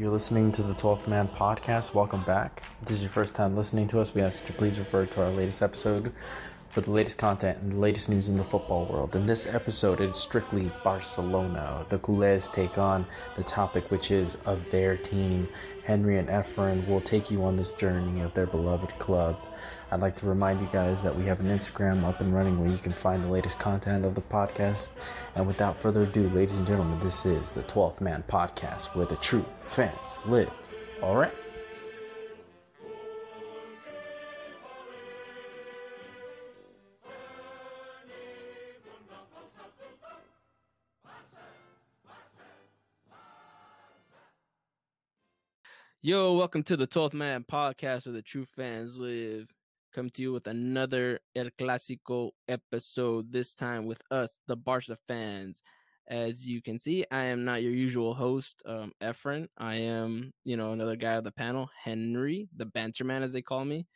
You're listening to the 12th Man Podcast. Welcome back. If this is your first time listening to us, we ask that you please refer to our latest episode for the latest content and the latest news in the football world. In this episode, it is strictly Barcelona. The Culés take on the topic, which is of their team. Henry and Efren will take you on this journey of their beloved club. I'd like to remind you guys that we have an Instagram up and running where you can find the latest content of the podcast. And without further ado, ladies and gentlemen, this is the 12th Man Podcast where the true fans live. All right. Yo, welcome to the 12th Man podcast of the True Fans Live. Come to you with another El Clásico episode, this time with us, the Barca fans. As you can see, I am not your usual host, um, Efren. I am, you know, another guy of the panel, Henry, the banter man, as they call me.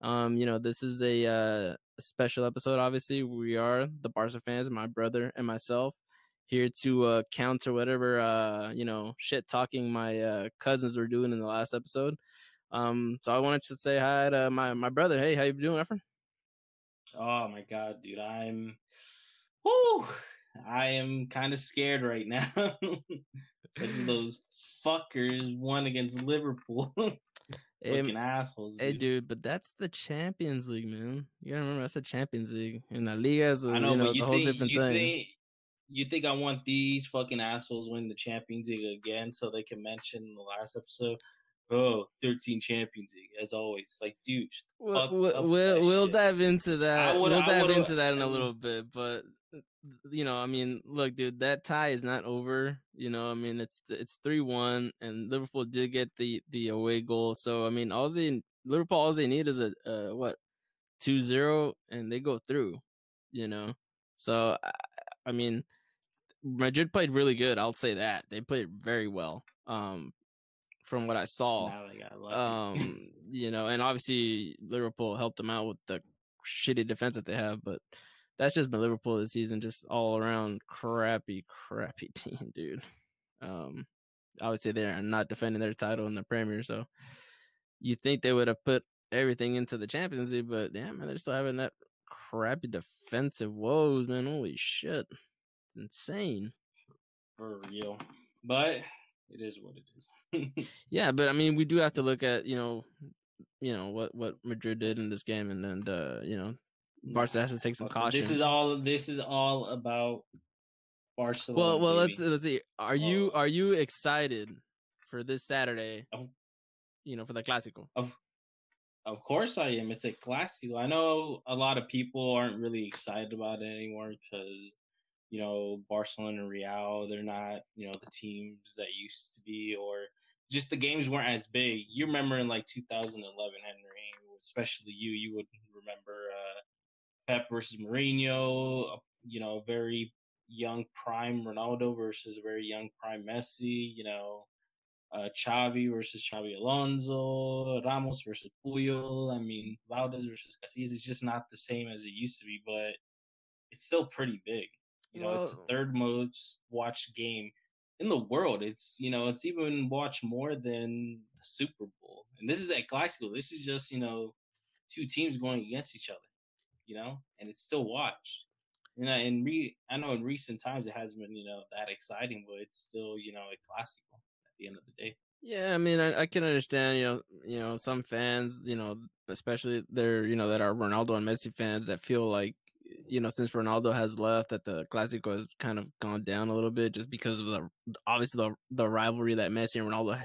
Um, you know, this is a, uh, special episode, obviously. We are the Barca fans, my brother and myself here to uh, counter whatever uh, you know shit talking my uh, cousins were doing in the last episode. Um, so I wanted to say hi to my my brother. Hey, how you doing, Efren? Oh my god, dude, I'm, whoo, I am kind of scared right now. those fuckers won against Liverpool. Fucking assholes. Dude. Hey, dude, but that's the Champions League, man. You gotta remember that's the Champions League, and La Liga is a, know, you know, you a whole different you thing. Think, you think I want these fucking assholes win the Champions League again so they can mention in the last episode? Oh, 13 Champions League, as always. Like, dude, we'll we'll, we'll, dive into that. We'll dive into that in a little bit, but you know, I mean, look, dude, that tie is not over. You know, I mean, it's it's three one, and Liverpool did get the the away goal. So I mean, all they Liverpool all they need is a uh, what 2-0 and they go through. You know, so I, I mean, Madrid played really good. I'll say that they played very well. Um, from what I saw, um, you know, and obviously Liverpool helped them out with the shitty defense that they have, but that's just been Liverpool this season, just all around crappy, crappy team, dude. Um, obviously they're not defending their title in the Premier, so you think they would have put everything into the Champions League, but yeah, man, they're still having that crappy defensive woes, man. Holy shit insane. For real. But it is what it is. yeah, but I mean, we do have to look at you know, you know what what Madrid did in this game, and then uh, you know, Barca has to take some caution. This is all. This is all about Barcelona. Well, well, baby. let's let's see. Are you are you excited for this Saturday? Of, you know, for the Clásico. Of of course I am. It's a Clásico. I know a lot of people aren't really excited about it anymore because you know, Barcelona and Real, they're not, you know, the teams that used to be, or just the games weren't as big. You remember in like 2011, Henry, especially you, you would remember uh, Pep versus Mourinho, you know, very young prime Ronaldo versus a very young prime Messi, you know, uh, Xavi versus Xabi Alonso, Ramos versus Puyol. I mean, Valdés versus Casillas is just not the same as it used to be, but it's still pretty big. You know, well, it's the third most watched game in the world. It's you know, it's even watched more than the Super Bowl. And this is at Clásico. This is just you know, two teams going against each other. You know, and it's still watched. You know, in re I know in recent times it hasn't been you know that exciting, but it's still you know a Clásico at the end of the day. Yeah, I mean, I, I, can understand, you know, you know, some fans, you know, especially they're, you know, that are Ronaldo and Messi fans that feel like you know, since Ronaldo has left, that the Clásico has kind of gone down a little bit just because of the obviously the the rivalry that Messi and Ronaldo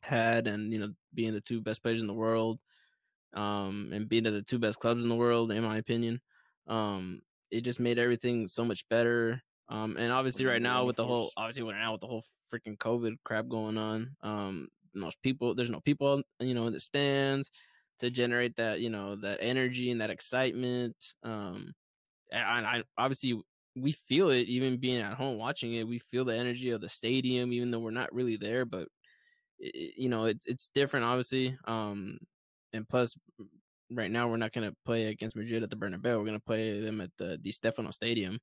had, and you know, being the two best players in the world, um, and being the two best clubs in the world, in my opinion, um, it just made everything so much better. Um, and obviously right now with the whole obviously right now with the whole freaking COVID crap going on, um, most people there's no people you know in the stands to generate that you know that energy and that excitement um and I obviously we feel it even being at home watching it. We feel the energy of the stadium, even though we're not really there. But it, you know, it's it's different, obviously. Um, and plus, right now we're not to play against Madrid at the Bernabeu. We're to play them at the Di Stefano Stadium,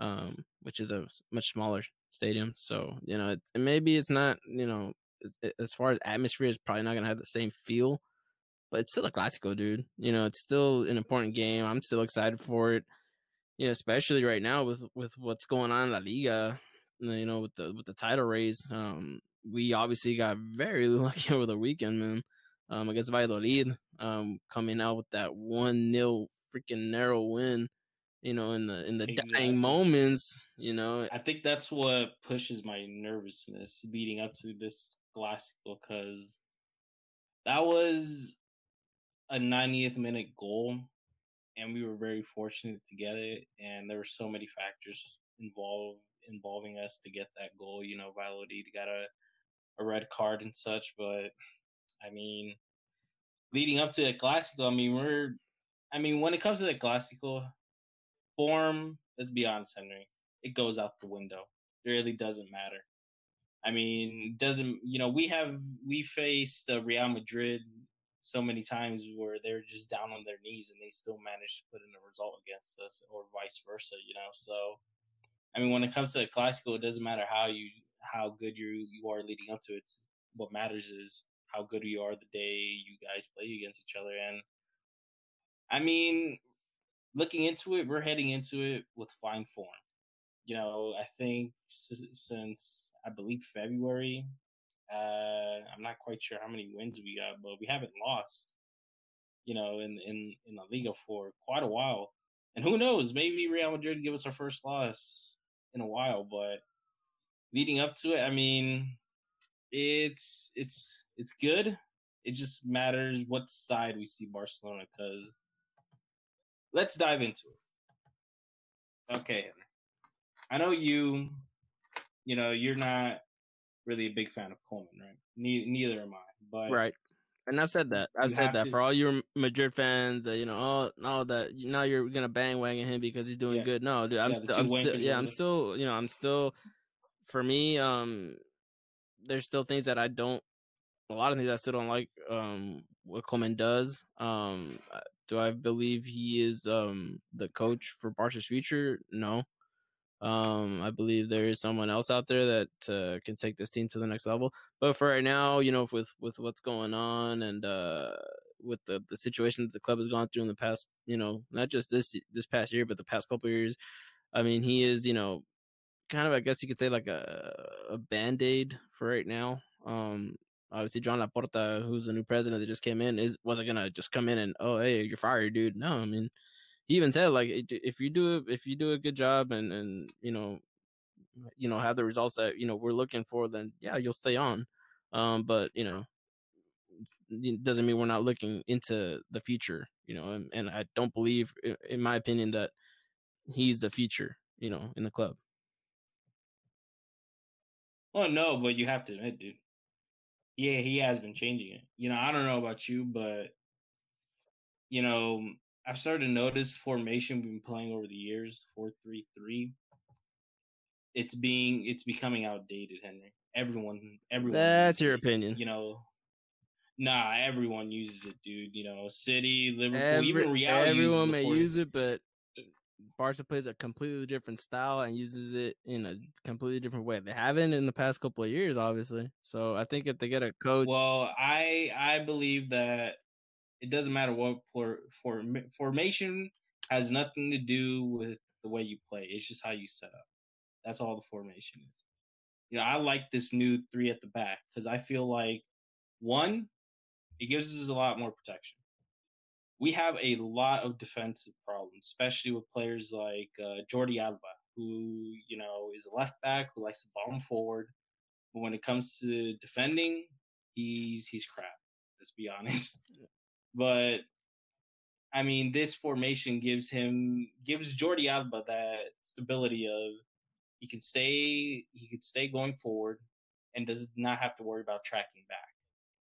um, which is a much smaller stadium. So you know, maybe it's not you know as far as atmosphere, it's probably not gonna have the same feel. But it's still a classico, dude. You know, it's still an important game. I'm still excited for it. You know, especially right now with with what's going on in La Liga. You know, with the with the title race. Um, we obviously got very lucky over the weekend, man. Um, against Valladolid, um, coming out with that one nil freaking narrow win you know, in the in the exactly. dying moments, you know. I think that's what pushes my nervousness leading up to this classical because that was a 90th minute goal, and we were very fortunate to get it. And there were so many factors involved involving us to get that goal. You know, Valladolid got a a red card and such, but I mean, leading up to the Classical, I mean, we're, I mean, when it comes to the Classical, form, let's be honest, Henry, it goes out the window. It really doesn't matter. I mean, doesn't you know we have we faced uh, Real Madrid so many times where they're just down on their knees and they still manage to put in a result against us, or vice versa. You know, so I mean, when it comes to the Classical, it doesn't matter how you how good you you are leading up to it. It's, what matters is how good you are the day you guys play against each other. And I mean, looking into it, we're heading into it with fine form. You know, I think since I believe February, uh, I'm not quite sure how many wins we got, but we haven't lost. You know, in in in the Liga for quite a while, and who knows, maybe Real Madrid give us our first loss in a while. But leading up to it, I mean, it's it's it's good. It just matters what side we see Barcelona because let's dive into it. Okay, I know you. You know you're not really a big fan of Koeman, right? Ne- neither am I. But right, and I've said that. I've said that to, for all your Madrid fans that you know, all no, that now you're gonna bandwagon him because he's doing yeah. good. No, dude, I'm, yeah, st- I'm still, yeah, I'm still, you know, I'm still. For me, um, there's still things that I don't. A lot of things I still don't like. Um, what Koeman does. Um, do I believe he is um the coach for Barca's future? No. Um, I believe there is someone else out there that uh, can take this team to the next level. But for right now, you know, with with what's going on and uh, with the the situation that the club has gone through in the past, you know, not just this this past year, but the past couple years. I mean, he is, you know, kind of, I guess you could say, like a a band aid for right now. Um, obviously Joan Laporta, who's the new president that just came in, is wasn't gonna just come in and oh hey you're fired, dude. No, I mean he even said like if you do if you do a good job and and you know you know have the results that you know we're looking for, then yeah you'll stay on. Um, but you know it doesn't mean we're not looking into the future, you know. And, and I don't believe, in my opinion, that he's the future, you know, in the club. Well, no, but you have to admit, dude, yeah, he has been changing it. You know, I don't know about you, but you know, I've started to notice formation we've been playing over the years, four three three. It's being it's becoming outdated, Henry. Everyone everyone That's your it, opinion. You know. Nah, everyone uses it, dude. You know, City, Liverpool, Every, even Real. Everyone may use it, but Barca plays a completely different style and uses it in a completely different way. They haven't in the past couple of years, obviously. So I think if they get a coach, well, I I believe that it doesn't matter what for, for formation has nothing to do with the way you play. It's just how you set up. That's all the formation is. You know, I like this new three at the back because I feel like one, it gives us a lot more protection we have a lot of defensive problems, especially with players like uh, Jordi Alba, who you know is a left back who likes to bomb forward, but when it comes to defending, he's he's crap. Let's be honest. But I mean, this formation gives him gives Jordi Alba that stability of he can stay he can stay going forward and does not have to worry about tracking back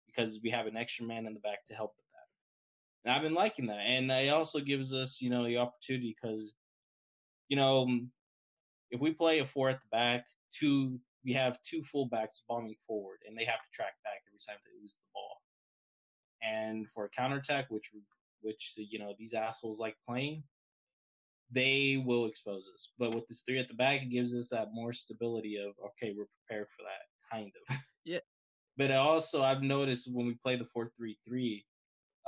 because we have an extra man in the back to help with that. and I've been liking that. And it also gives us, you know, the opportunity because, you know, um, if we play a four at the back, two we have two fullbacks bombing forward, and they have to track back every time they lose the ball. And for a counterattack, which which you know these assholes like playing, they will expose us. But with this three at the back, it gives us that more stability of okay, we're prepared for that kind of. Yeah, But also, I've noticed when we play the four three three,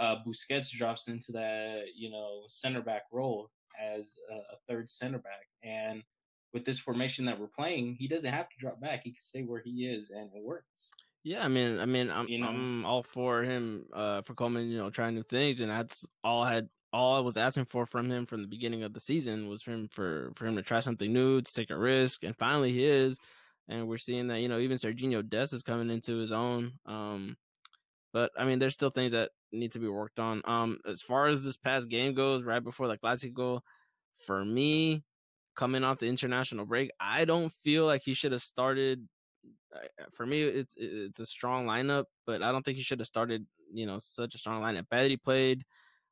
uh, Busquets drops into that you know center back role as a, a third center back, and with this formation that we're playing, he doesn't have to drop back. He can stay where he is, and it works. Yeah, I mean, I mean, I'm You know? I'm all for him uh for coming, you know, trying new things, and that's all I had. All I was asking for from him from the beginning of the season was for him for for him to try something new, to take a risk, and finally he is. And we're seeing that, you know, even Sergiño Dest is coming into his own. Um, but I mean, there's still things that need to be worked on. Um, as far as this past game goes, right before the Clásico, for me, coming off the international break, I don't feel like he should have started. For me, it's it's a strong lineup, but I don't think he should have started. You know, such a strong lineup. Pedri played,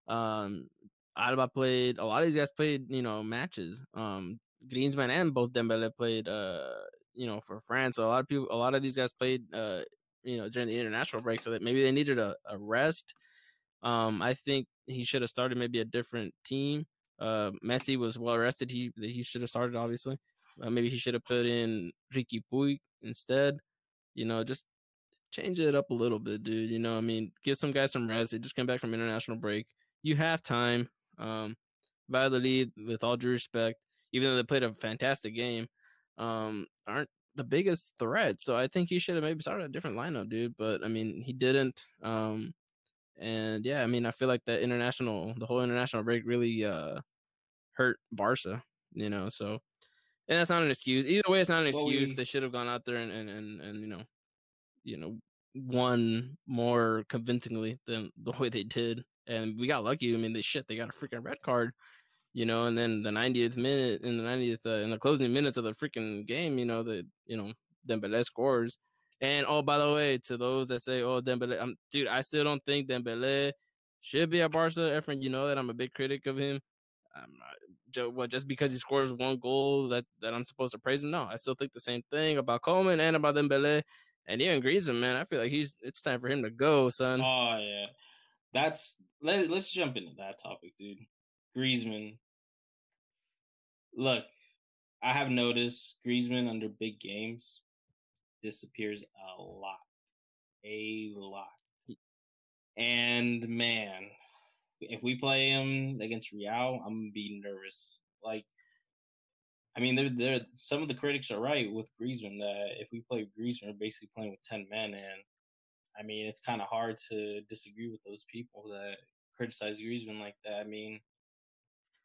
um, Alba played. A lot of these guys played. You know, matches. Um, Griezmann and both Dembele played. Uh, you know, for France. So a lot of people, a lot of these guys played. Uh, you know, during the international break, so that maybe they needed a, a rest. Um, I think he should have started maybe a different team. Uh, Messi was well rested. He he should have started obviously. Uh, maybe he should have put in Riqui Puig instead. You know, just change it up a little bit, dude. You know, I mean, give some guys some rest. They just came back from international break. You have time. Um, Valladolid, with all due respect, even though they played a fantastic game, um, aren't the biggest threat. So I think he should have maybe started a different lineup, dude. But I mean, he didn't. Um, and yeah, I mean, I feel like that international, the whole international break really uh hurt Barca. You know, so and that's not an excuse. Either way, it's not an Well, excuse. we- They should have gone out there and and and, and you know, you know, won more convincingly than the way they did. And we got lucky. I mean, they shit. They got a freaking red card, you know. And then the 90th minute, in the 90th, uh, in the closing minutes of the freaking game, you know, the you know Dembele scores. And oh, by the way, to those that say, "Oh, Dembele," I'm, dude, I still don't think Dembele should be at Barca. Efren, you know that I'm a big critic of him. I'm not, what just because he scores one goal that that I'm supposed to praise him? No, I still think the same thing about Koeman and about Dembele. And even Griezmann, man, I feel like he's it's time for him to go, son. Oh yeah, that's let, let's jump into that topic, dude. Griezmann. Look, I have noticed Griezmann under big games disappears a lot, a lot. And man, if we play him against Real, I'm gonna be nervous. Like, I mean, they're, they're some of the critics are right with Griezmann that if we play Griezmann, we're basically playing with ten men, and I mean, it's kind of hard to disagree with those people that criticize Griezmann like that. I mean,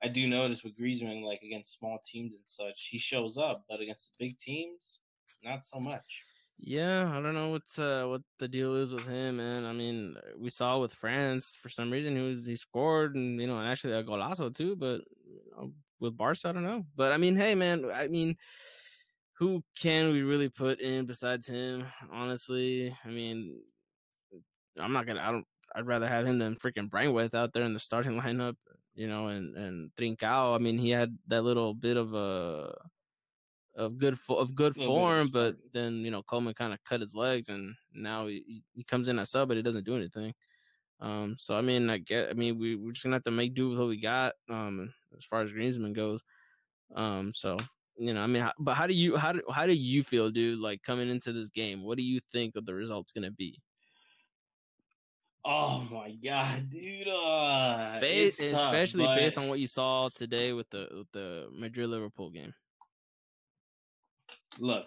I do notice with Griezmann, like against small teams and such, he shows up, but against the big teams, not so much. Yeah, I don't know what uh, what the deal is with him, man. I mean, we saw with France for some reason he he scored and you know and actually a golazo too, but you know, with Barca, I don't know. But I mean, hey, man, I mean, who can we really put in besides him? Honestly, I mean, I'm not gonna. I don't. I'd rather have him than freaking Braithwaite out there in the starting lineup, you know, and and Trincao. I mean, he had that little bit of a of good fo- of good form, but then you know Koeman kind of cut his legs, and now he he- comes in as sub, but he doesn't do anything. Um, so I mean, I get. I mean, we we're just gonna have to make do with what we got. Um, as far as Griezmann goes. Um, so you know, I mean, how, but how do you how do how do you feel, dude? Like coming into this game, what do you think of the results gonna be? Oh my god, dude! Uh, Based, it's tough, especially based on what you saw today with the with the Madrid Liverpool game. Look,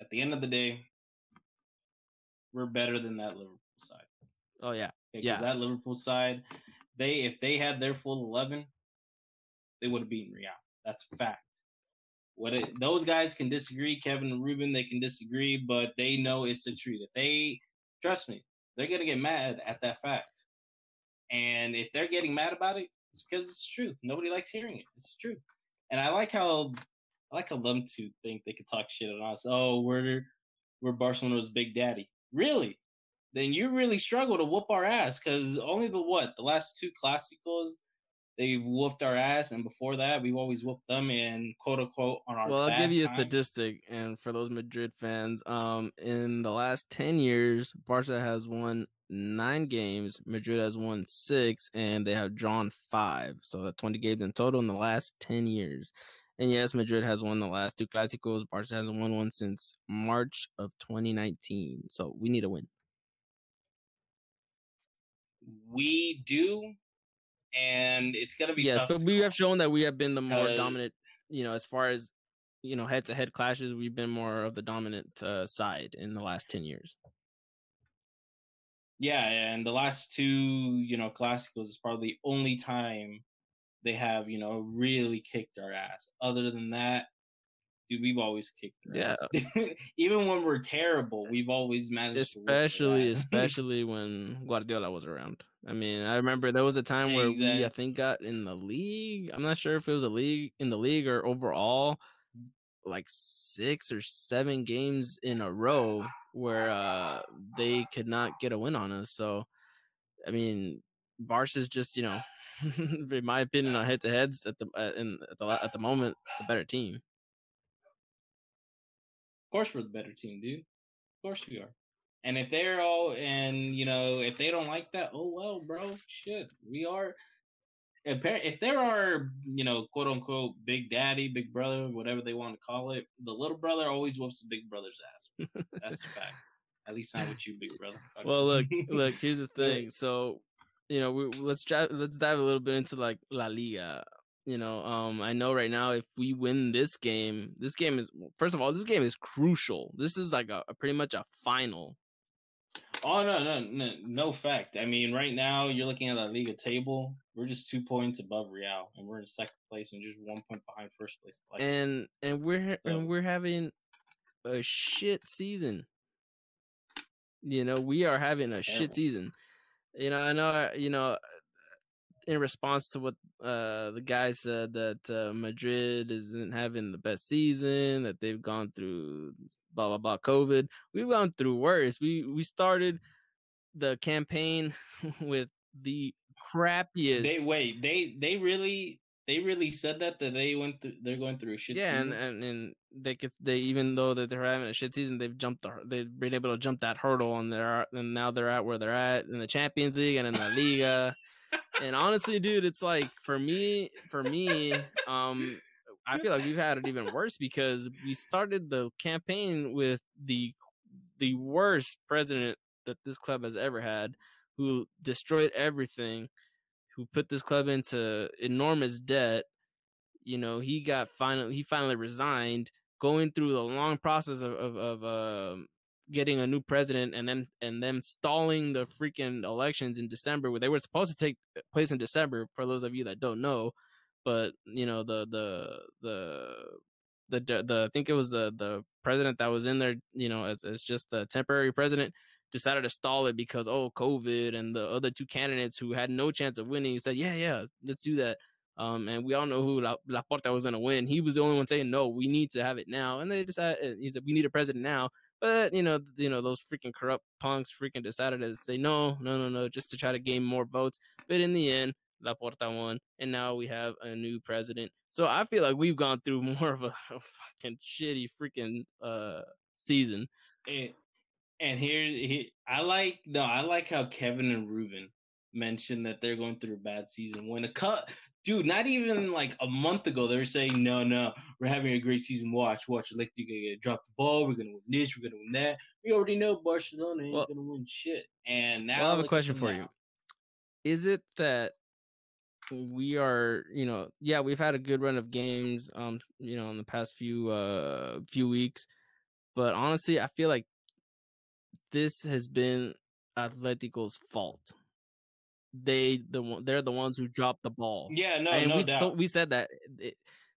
at the end of the day, we're better than that Liverpool side. Oh yeah, Because Yeah. that Liverpool side, they if they had their full eleven, they would have beaten Real. That's a fact. What it, those guys can disagree, Kevin and Ruben, they can disagree, but they know it's the truth. If they trust me, they're gonna get mad at that fact. And if they're getting mad about it, it's because it's true. Nobody likes hearing it. It's true. And I like how I like how them two think they could talk shit on us. Oh, we're we're Barcelona's big daddy. Really? Then you really struggle to whoop our ass because only the what the last two classicals they've whooped our ass, and before that we've always whooped them in quote unquote on our. well, I'll give you a statistic, and for those Madrid fans, um, in the last ten years, Barca has won nine games, Madrid has won six, and they have drawn five. So that's twenty games in total in the last ten years. And yes, Madrid has won the last two Clásicos. Barca hasn't won one since March of 2019. So we need a win. We do, and it's gonna be yes, but to we have shown that we have been the more Uh, dominant. You know, as far as you know, head-to-head clashes, we've been more of the dominant uh, side in the last ten years. Yeah, and the last two, you know, Clásicos is probably the only time they have, you know, really kicked our ass. Other than that, dude, we've always kicked Yeah. ass. Even when we're terrible, we've always managed especially especially when Guardiola was around. I mean, I remember there was a time where we I think got in the league. I'm not sure if it was a league in the league or overall like 6 or 7 games in a row where uh they could not get a win on us. So I mean, Barca's just, you know, in my opinion on head-to-heads at the uh, in at the at the moment the better team. Of course, we're the better team, dude. Of course we are. And if they're all, and you know, if they don't like that, oh well, bro, shit, we are. If if there are, you know, quote unquote, big daddy, big brother, whatever they want to call it, the little brother always whoops the big brother's ass. That's a fact. At least not with you, big brother. Well, look, look. Here's the thing. So, you know, we, let's dive, let's dive a little bit into like La Liga. You know, um, I know right now if we win this game, this game is first of all, this game is crucial. This is like a, a pretty much a final. Oh no, no, no, no fact. I mean, right now you're looking at the Liga table. We're just two points above Real, and we're in second place and just one point behind first place. Like, and and we're So- and we're having a shit season. You know, we are having a shit season. You know, I know. uh, You know, in response to what uh the guy said that uh, Madrid isn't having the best season, that they've gone through blah blah blah COVID. We've gone through worse. We we started the campaign with the crappiest they wait. They they really they really said that that they went through. They're going through a shit yeah, and, season. and and they could they even though that they're having a shit season, they've jumped the they've been able to jump that hurdle, and they're and now they're at where they're at in the Champions League and in La Liga. and honestly, dude, it's like for me, for me, um, I feel like we've had it even worse because we started the campaign with the the worst president that this club has ever had, who destroyed everything, who put this club into enormous debt. You know, he got finally he finally resigned, going through the long process of of, of um getting a new president and then and them stalling the freaking elections in December where they were supposed to take place in December for those of you that don't know but you know the the the the the, the I think it was the the president that was in there you know as as just a temporary president decided to stall it because oh COVID and the other two candidates who had no chance of winning said yeah yeah let's do that um, and we all know who La, Porta was going to win. He was the only one saying no, we need to have it now. And they decided he said we need a president now. But you know, you know those freaking corrupt punks freaking decided to say no, no, no, no, just to try to gain more votes. But in the end, Laporta won, and now we have a new president. So I feel like we've gone through more of a, a fucking shitty freaking uh season. and, and here's here, I like no, I like how Kevin and Ruben mentioned that they're going through a bad season. When a cut, dude, not even like a month ago, they were saying, "No, no, we're having a great season. Watch, watch. Like you're gonna get drop the ball. We're gonna win this. We're gonna win that. We already know Barcelona ain't Well- gonna win shit." And now Well, I have a question for now. you. Is it that we are, you know, yeah, we've had a good run of games, um, you know, in the past few uh few weeks, but honestly, I feel like this has been Atletico's fault. They the they're the ones who dropped the ball. Yeah, no, and no we doubt. so we said that it,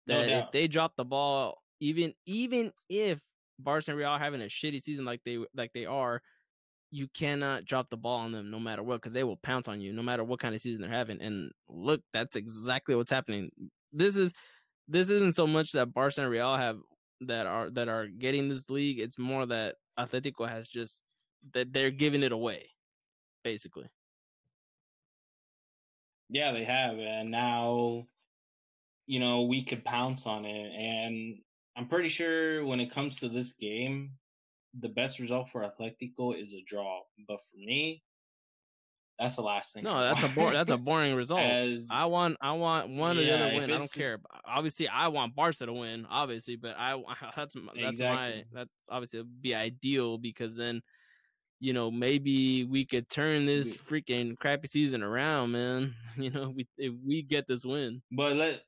No that if they drop the ball, even even if Barca and Real are having a shitty season like they like they are, you cannot drop the ball on them no matter what because they will pounce on you no matter what kind of season they're having. And look, that's exactly what's happening. This is this isn't so much that Barca and Real have that are that are getting this league. It's more that Atletico has just that they're giving it away, basically. Yeah, they have, and now, you know, we could pounce on it. And I'm pretty sure when it comes to this game, the best result for Atletico is a draw. But for me, That's the last thing. No, that's a bo- that's a boring result. As, I want I want one or the other win. I don't care. Obviously, I want Barca to win. Obviously, but I that's that's Exactly. my that's obviously be ideal because then, you know, maybe we could turn this freaking crappy season around, man. You know, we if we get this win. but let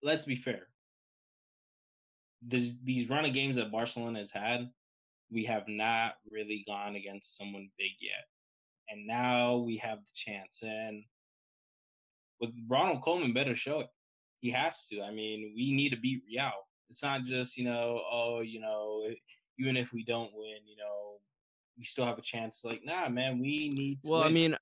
let's be fair. These these run of games that Barcelona has had, we have not really gone against someone big yet, and now we have the chance. And with Ronald Koeman, better show it. He has to. I mean, we need to beat Real. It's not just you know, oh, you know, even if we don't win, you know, we still have a chance. Like, nah, man, we need. To Well, I mean,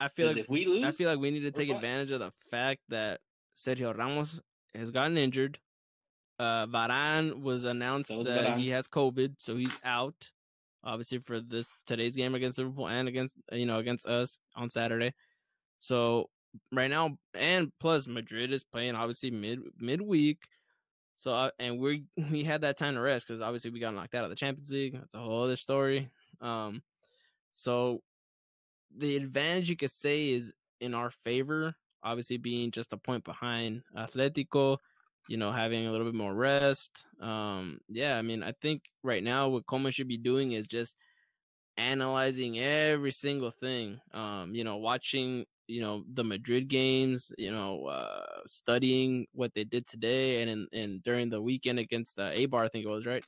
I feel like if we lose, I feel like we need to take fine. advantage of the fact that Sergio Ramos has gotten injured. Uh, Varane was announced was that he has COVID, so he's out. Obviously, for this today's game against Liverpool and against you know against us on Saturday. So right now, and plus Madrid is playing obviously mid midweek. So uh, and we we had that time to rest because obviously we got knocked out of the Champions League. That's a whole other story. Um, so the advantage you could say is in our favor. Obviously, being just a point behind Atletico, you know, having a little bit more rest. Um, yeah, I mean, I think right now what Koeman should be doing is just analyzing every single thing. Um, you know, watching, you know, the Madrid games, you know, uh, studying what they did today and in, and during the weekend against the Eibar, I think it was right.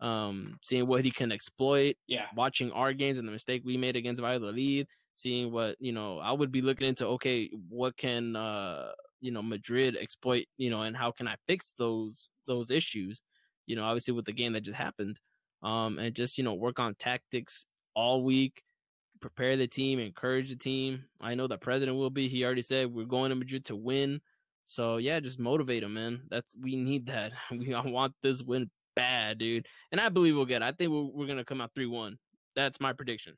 Um, seeing what he can exploit, yeah, watching our games and the mistake we made against Valladolid, seeing what you know, I would be looking into. Okay, what can uh you know Madrid exploit? You know, and how can I fix those those issues? You know, obviously with the game that just happened, um, and just you know work on tactics all week, prepare the team, encourage the team. I know the president will be. He already said we're going to Madrid to win. So yeah, just motivate them, man. That's we need that. We I want this win bad, dude. And I believe we'll get. it. I think we're, we're gonna come out three one. That's my prediction.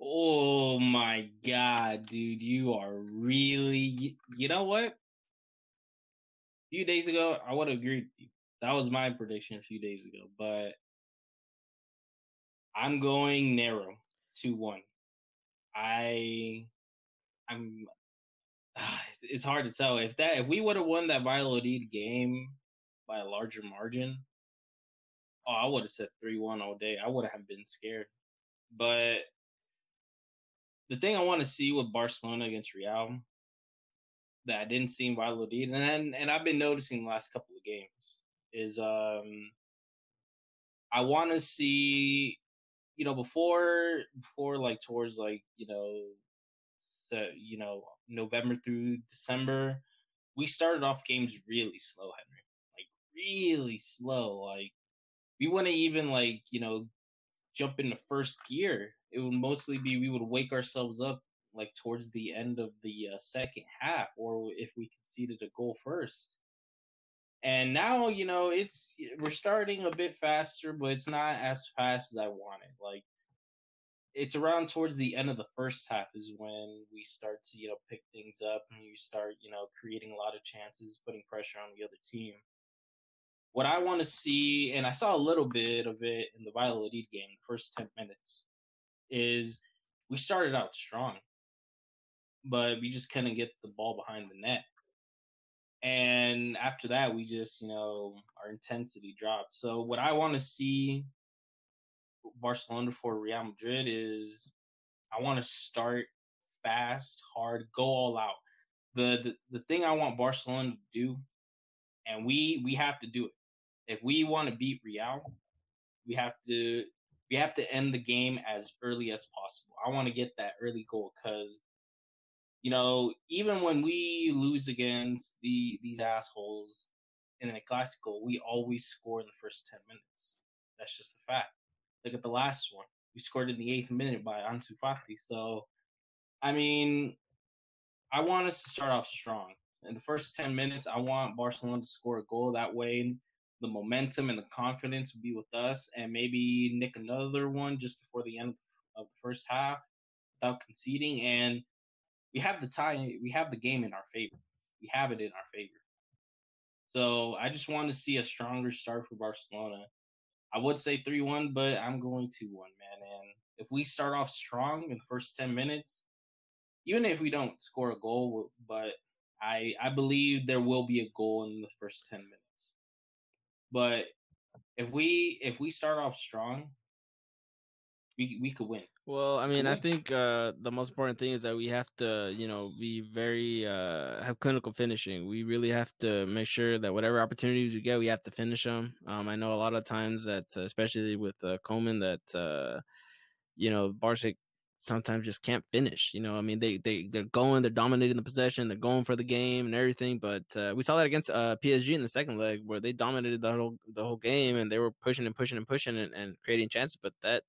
Oh my god, dude, you are really. You know what? A few days ago, I would you. That was my prediction a few days ago, but I'm going narrow, two one. I, I'm. Ah, it's hard to tell if that if we would have won that Valladolid game by a larger margin. Oh, I would have said three one all day. I would have been scared, but the thing I want to see with Barcelona against Real that I didn't see in Valladolid, and and I've been noticing the last couple of games is um I want to see you know before before like towards like you know so, you know November through December we started off games really slow Henry like really slow like we wouldn't even like you know jump into first gear. It would mostly be we would wake ourselves up like towards the end of the uh, second half or if we conceded a goal first. And now you know it's we're starting a bit faster but it's not as fast as i wanted. Like it's around towards the end of the first half is when we start to you know pick things up and you start you know creating a lot of chances putting pressure on the other team what i want to see and i saw a little bit of it in the Valladolid game the first 10 minutes is we started out strong but we just couldn't get the ball behind the net. And after that we just you know our intensity dropped. So what i want to see barcelona for real madrid is i want to start fast hard go all out. The, the the thing i want barcelona to do and we we have to do it if we want to beat real we have to we have to end the game as early as possible i want to get that early goal because you know, even when we lose against the these assholes in a classical, we always score in the first ten minutes. That's just a fact. Look at the last one. We scored in the eighth minute by Ansu Fati. So, I mean, I want us to start off strong. In the first ten minutes, I want Barcelona to score a goal. That way, the momentum and the confidence will be with us, and maybe nick another one just before the end of the first half without conceding. And we have the tie we have the game in our favor we have it in our favor so i just want to see a stronger start for barcelona i would say 3-1 but i'm going 2-1 man and if we start off strong in the first 10 minutes, even if we don't score a goal, but I I believe there will be a goal in the first 10 minutes. But if we if we start off strong, we we could win. Well, I mean, I think uh, the most important thing is that we have to, you know, be very uh, have clinical finishing. We really have to make sure that whatever opportunities we get, we have to finish them. Um, I know a lot of times that, uh, especially with uh, Koeman, that uh, you know, Barca sometimes just can't finish. You know, I mean, they they they're going, they're dominating the possession, they're going for the game and everything. But uh, we saw that against uh, PSG in the second leg, where they dominated the whole the whole game and they were pushing and pushing and pushing and, and creating chances. But that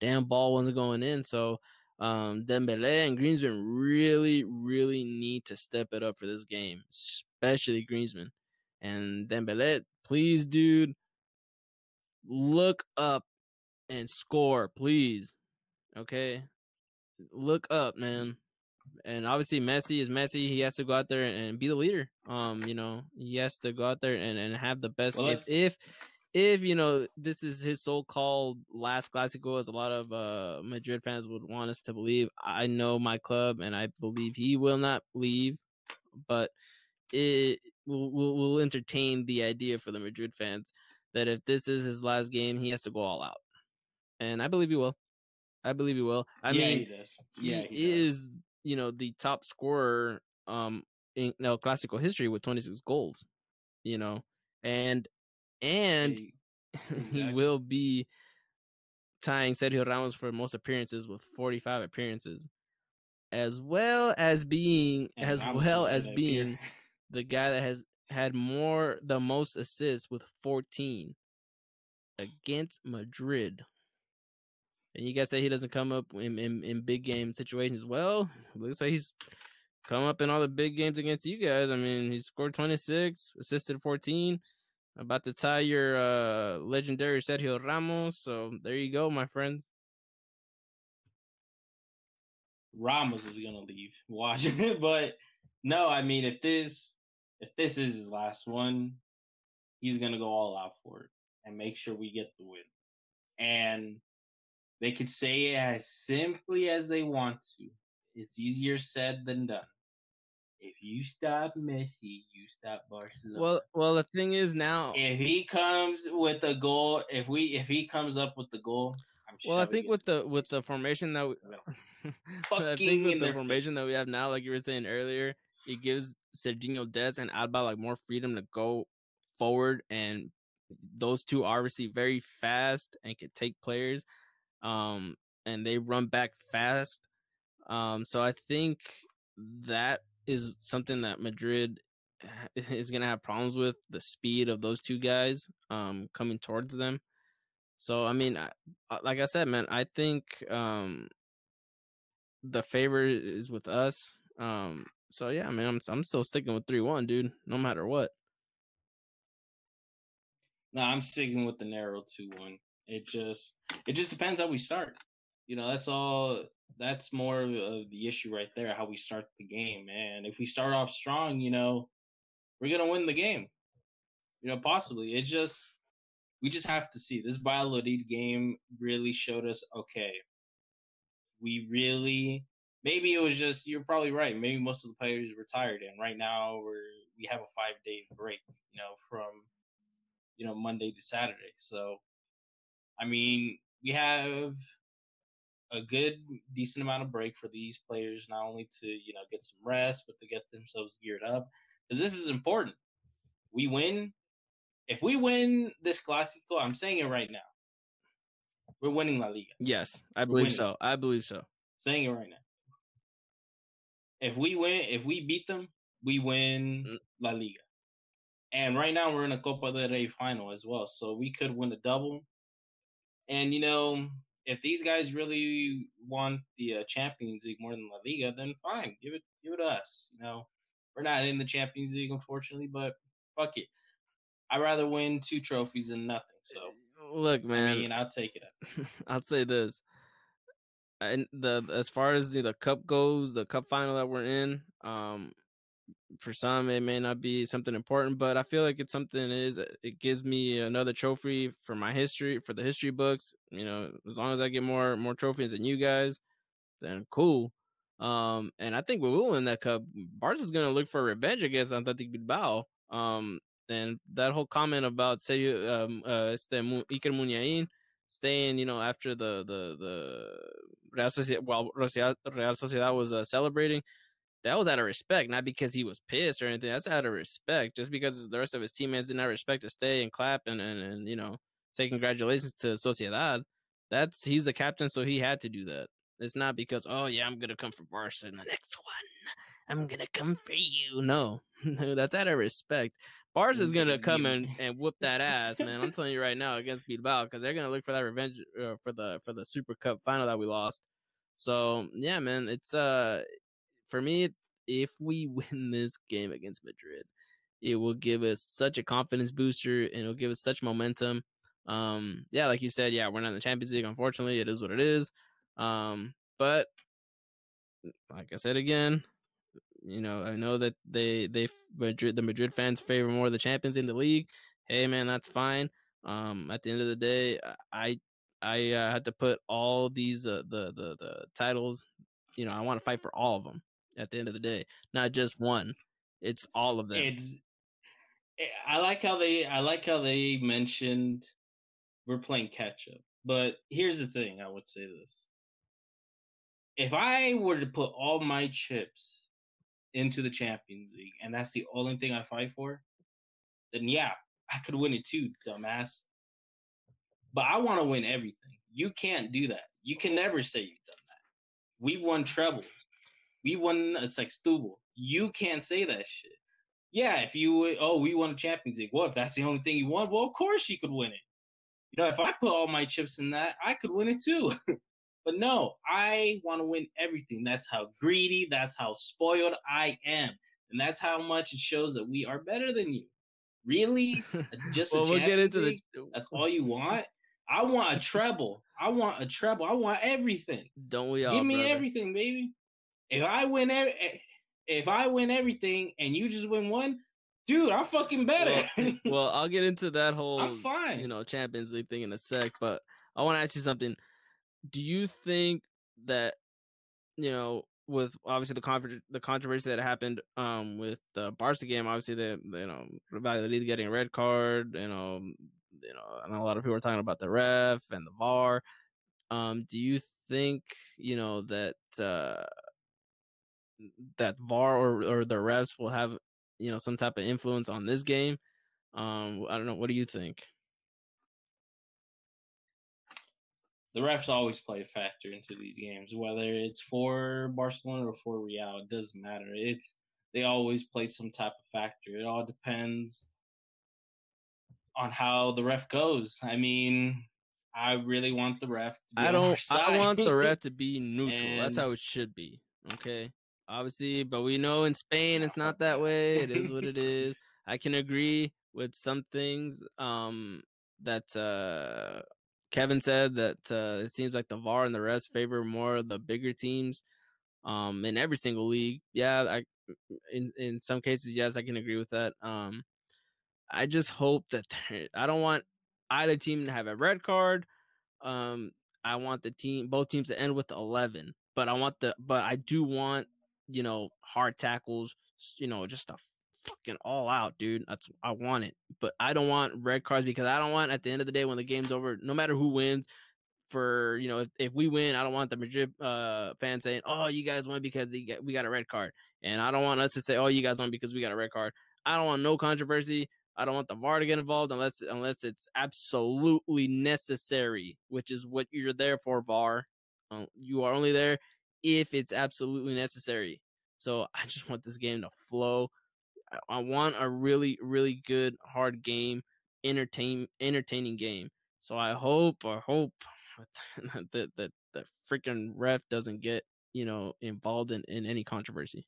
damn ball wasn't going in. So um, Dembele and Griezmann really, really need to step it up for this game, especially Griezmann and Dembele. Please, dude, look up and score, please. Okay, look up, man. And obviously, Messi is Messi. He has to go out there and be the leader. Um, you know, he has to go out there and, and have the best. Well, if, if if you know this is his so-called last Clasico, as a lot of uh, Madrid fans would want us to believe, I know my club, and I believe he will not leave. But it will will will entertain the idea for the Madrid fans that if this is his last game, he has to go all out, and I believe he will. I believe he will. I yeah, mean, he does. Yeah, he, he is you know the top scorer um in El Clasico history with 26 goals. You know, and and exactly. he will be tying Sergio Ramos for most appearances with 45 appearances, as well as being and as Ramos well as being the guy that has had more the most assists with 14 against Madrid. And you guys say he doesn't come up in, in, in big game situations. Well, looks like he's come up in all the big games against you guys. I mean, he scored 26, assisted 14, about to tie your uh, legendary Sergio Ramos. So there you go, my friends. Ramos is gonna leave. Watch it, but no, I mean if this if this is his last one, he's gonna go all out for it and make sure we get the win. And they could say it as simply as they want to. It's easier said than done if you stop Messi, you stop Barcelona. Well, well, the thing is now, if he comes with a goal, if we if he comes up with the goal, I'm well, I think with the with the formation that we, I think with the formation face. that we have now, like you were saying earlier, it gives Sergio Dest and Alba like more freedom to go forward, and those two are obviously very fast and can take players, um, and they run back fast. Um, so I think that is something that Madrid is going to have problems with the speed of those two guys um, coming towards them. So I mean, I, like I said, man, I think um, the favor is with us. Um, so yeah, I mean, I'm I'm still sticking with three one, dude, no matter what. No, I'm sticking with the narrow two one. It just it just depends how we start. You know, that's all that's more of the issue right there, how we start the game. And if we start off strong, you know, we're gonna win the game. You know, possibly. It's just we just have to see. This Valladolid game really showed us okay. We really maybe it was just you're probably right. Maybe most of the players were tired and right now we're we have a five day break, you know, from you know, Monday to Saturday. So I mean, we have a good decent amount of break for these players not only to you know get some rest but to get themselves geared up because this is important. We win. If we win this classico i'm saying it right now. We're winning la liga. Yes i believe so. I believe so. Saying it right now. If we win if we beat them we win mm. la liga. And right now we're in a copa del rey final as well so we could win a double and you know if these guys really want the uh, Champions League more than La Liga, then fine, give it give it to us. You know, we're not in the Champions League unfortunately, but fuck it. I'd rather win two trophies than nothing. So look, man, I mean, I'll take it. I'll say this. And the as far as the, the cup goes, the cup final that we're in, um, for some it may not be something important, but I feel like it's something is it gives me another trophy for my history for the history books. You know, as long as I get more more trophies than you guys, then cool. Um, and I think we will win that cup. Bars is gonna look for revenge against Athletic Bilbao. Um, and that whole comment about say um uh este Iker Muniain staying, you know, after the the the Real Sociedad, while Real Sociedad was uh, celebrating, that was out of respect, not because he was pissed or anything. That's out of respect, just because the rest of his teammates did not respect to stay and clap and and, and you know say congratulations to Sociedad. That's he's the captain, so he had to do that. It's not because oh yeah, I'm gonna come for Barca in the next one. I'm gonna come for you. No, that's out of respect. Barca is gonna come and, and whoop that ass, man. I'm telling you right now against Bilbao because they're gonna look for that revenge uh, for the for the Super Cup final that we lost. So yeah, man, it's uh for me, if we win this game against Madrid, it will give us such a confidence booster and it'll give us such momentum. Um, yeah, like you said, yeah, we're not in the Champions League. Unfortunately, it is what it is. Um, but like I said again, you know, I know that they they Madrid the Madrid fans favor more the champions in the league. Hey, man, that's fine. Um, at the end of the day, I I uh, had to put all these uh, the the the titles. You know, I want to fight for all of them. At the end of the day, not just one. It's all of them. It's. Eh, I like how they. I like how they mentioned we're playing catch up. But here's the thing. I would say this. If I were to put all my chips into the Champions League, and that's the only thing I fight for, then yeah, I could win it too, dumbass. But I want to win everything. You can't do that. You can never say you've done that. We've won trebles. We won a sextuple. You can't say that shit. Yeah, if you oh we won a Champions League. Well, if that's the only thing you won, well of course you could win it. You know, if I put all my chips in that, I could win it too. But no, I want to win everything. That's how greedy, that's how spoiled I am. And that's how much it shows that we are better than you. Really? Just well, a we'll get into the That's all you want? I want a treble. I want a treble. I want everything. Don't we all? Give me brother. everything, baby. If I win every, eh, if I win everything and you just win one, dude, I'm fucking better. Well, well, I'll get into that whole I'm fine. you know Champions League thing in a sec, but I want to ask you something do you think that you know with obviously the con- the controversy that happened um with the Barca game, obviously the you know Valladolid getting a red card, you know, you know, and a lot of people are talking about the ref and the VAR. Um, do you think you know that uh that VAR or or the refs will have you know some type of influence on this game? Um, I don't know. What do you think? the refs always play a factor into these games, whether it's for Barcelona or for Real. It doesn't matter. It's they always play some type of factor. It all depends on how the ref goes. I mean, I really want the ref to I don't I want the ref to be neutral. That's how it should be. Okay. Obviously, but we know in Spain it's not that way. It is what it is. I can agree with some things um that uh Kevin said that uh, it seems like the VAR and the rest favor more the bigger teams um, in every single league. Yeah, I, in in some cases, yes, I can agree with that. Um, I just hope that I don't want either team to have a red card. Um, I want the team, both teams, to end with eleven. But I want the, but I do want you know hard tackles. You know, just a fucking all out, dude. That's I want it, but I don't want red cards because I don't want at the end of the day when the game's over, no matter who wins. For you know, if, if we win, I don't want the Madrid uh, fans saying, "Oh, you guys won because got, we got a red card," and I don't want us to say, "Oh, you guys won because we got a red card." I don't want no controversy. I don't want the VAR to get involved unless unless it's absolutely necessary, which is what you're there for. VAR, um, you are only there if it's absolutely necessary. So I just want this game to flow. I want a really, really good, hard game, entertain, entertaining game. So I hope, I hope that that the freaking ref doesn't get you know involved in in any controversy.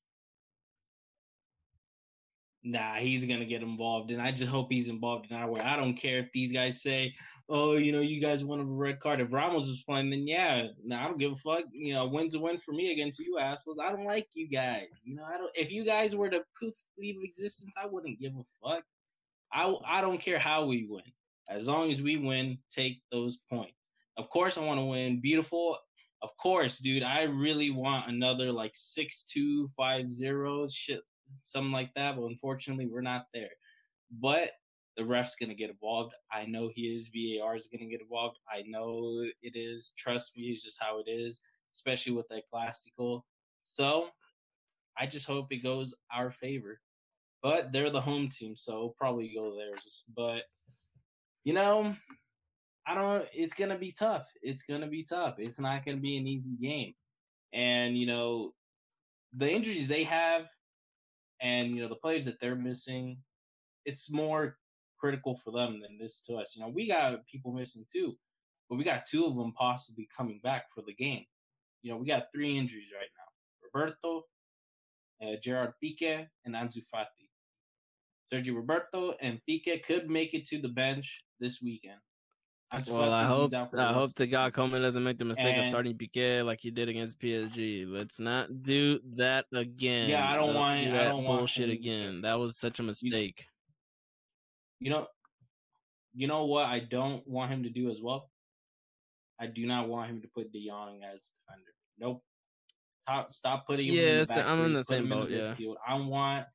Nah, he's gonna get involved, and I just hope he's involved in our way. I don't care if these guys say, "Oh, you know, you guys want a red card." If Ramos is playing, then yeah, nah, I don't give a fuck. You know, win's a win for me against you assholes. I don't like you guys. You know, I don't. If you guys were to poof leave existence, I wouldn't give a fuck. I I don't care how we win, as long as we win, take those points. Of course, I want to win. Beautiful. Of course, dude. I really want another like six two five zero shit something like that. But unfortunately, we're not there. But the ref's going to get involved. I know he is. VAR is going to get involved. I know it is. Trust me, it's just how it is, especially with that Clasico. So I just hope it goes our favor. But they're the home team, so probably go theirs. But you know, I don't. It's gonna be tough. It's gonna be tough. It's not gonna be an easy game. And you know, the injuries they have and you know the players that they're missing, it's more critical for them than this to us. You know, we got people missing too, but we got two of them possibly coming back for the game. You know, we got three injuries right now: Roberto, uh, Gerard Piqué, and Ansu Fati. Sergio Roberto and Piqué could make it to the bench this weekend. Well, I hope I hope to God Koeman doesn't make the mistake and, of starting Piqué like he did against PSG. Let's not do that again. Yeah, I don't uh, want do that I don't bullshit again. That was such a mistake. You know, you know what I don't want him to do as well. I do not want him to put De Jong as defender. Nope. Stop, stop putting him. Yeah, in I'm in the same boat. Yeah. I want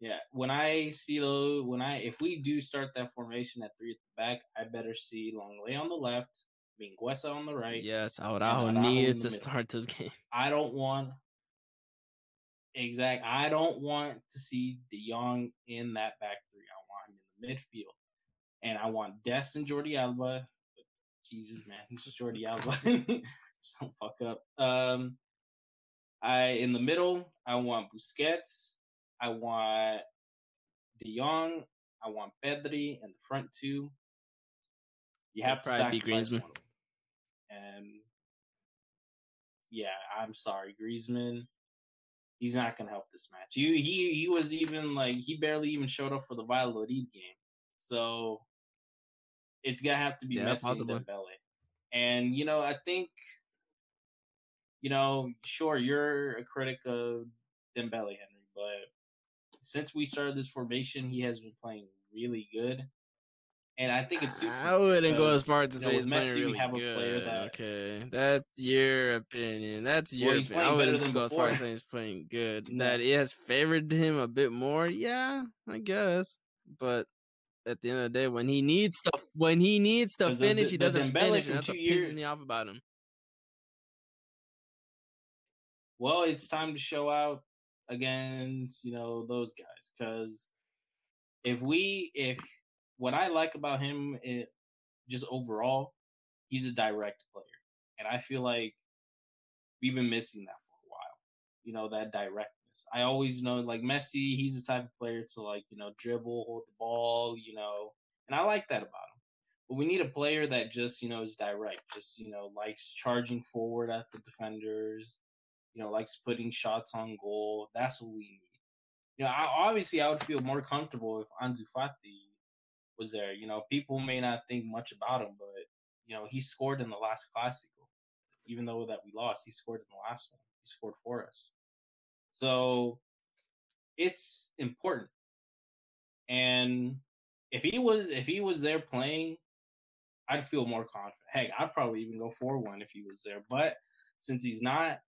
yeah, when I see those, when I if we do start that formation at three at the back, I better see Lenglet on the left, Mingueza on the right. Yes, Araujo needs to start this game. I don't want exact. I don't want to see De Jong in that back three. I want him in the midfield, and I want Dest and Jordi Alba. Jesus, man, who's Jordi Alba? Just don't fuck up. Um, I in the middle, I want Busquets. I want De Jong. I want Pedri in the front two. You have to sacrifice Griezmann. One. And yeah, I'm sorry, Griezmann. He's not gonna help this match. He he he was even like he barely even showed up for the Valladolid game. So it's gonna have to be yeah, Messi possibly. and Dembele. And you know, I think you know, sure, you're a critic of Dembele, Henry, but since we started this formation, he has been playing really good. And I think it suits. I wouldn't go as far as to say he's Messi, really we have good. a player that okay, that's your opinion. That's your. Well, opinion. I wouldn't go before. as far as saying he's playing good. No. That it has favored him a bit more. Yeah, I guess. But at the end of the day, when he needs stuff, when he needs to finish, the, he doesn't finish. And that's what years... pisses me off about him. Well, it's time to show out against you know those guys. Because if we if what I like about him it just overall he's a direct player. And I feel like we've been missing that for a while you know that directness. I always know like Messi he's the type of player to like you know dribble hold the ball you know and I like that about him. But we need a player that just you know is direct just you know likes charging forward at the defenders you know, likes putting shots on goal. That's what we need. You know, I, obviously, I would feel more comfortable if Ansu Fati was there. You know, people may not think much about him, but you know, he scored in the last Classico. Even though that we lost, he scored in the last one. He scored for us. So it's important. And if he was if he was there playing, I'd feel more confident. Heck, I'd probably even go for one if he was there. But since he's not,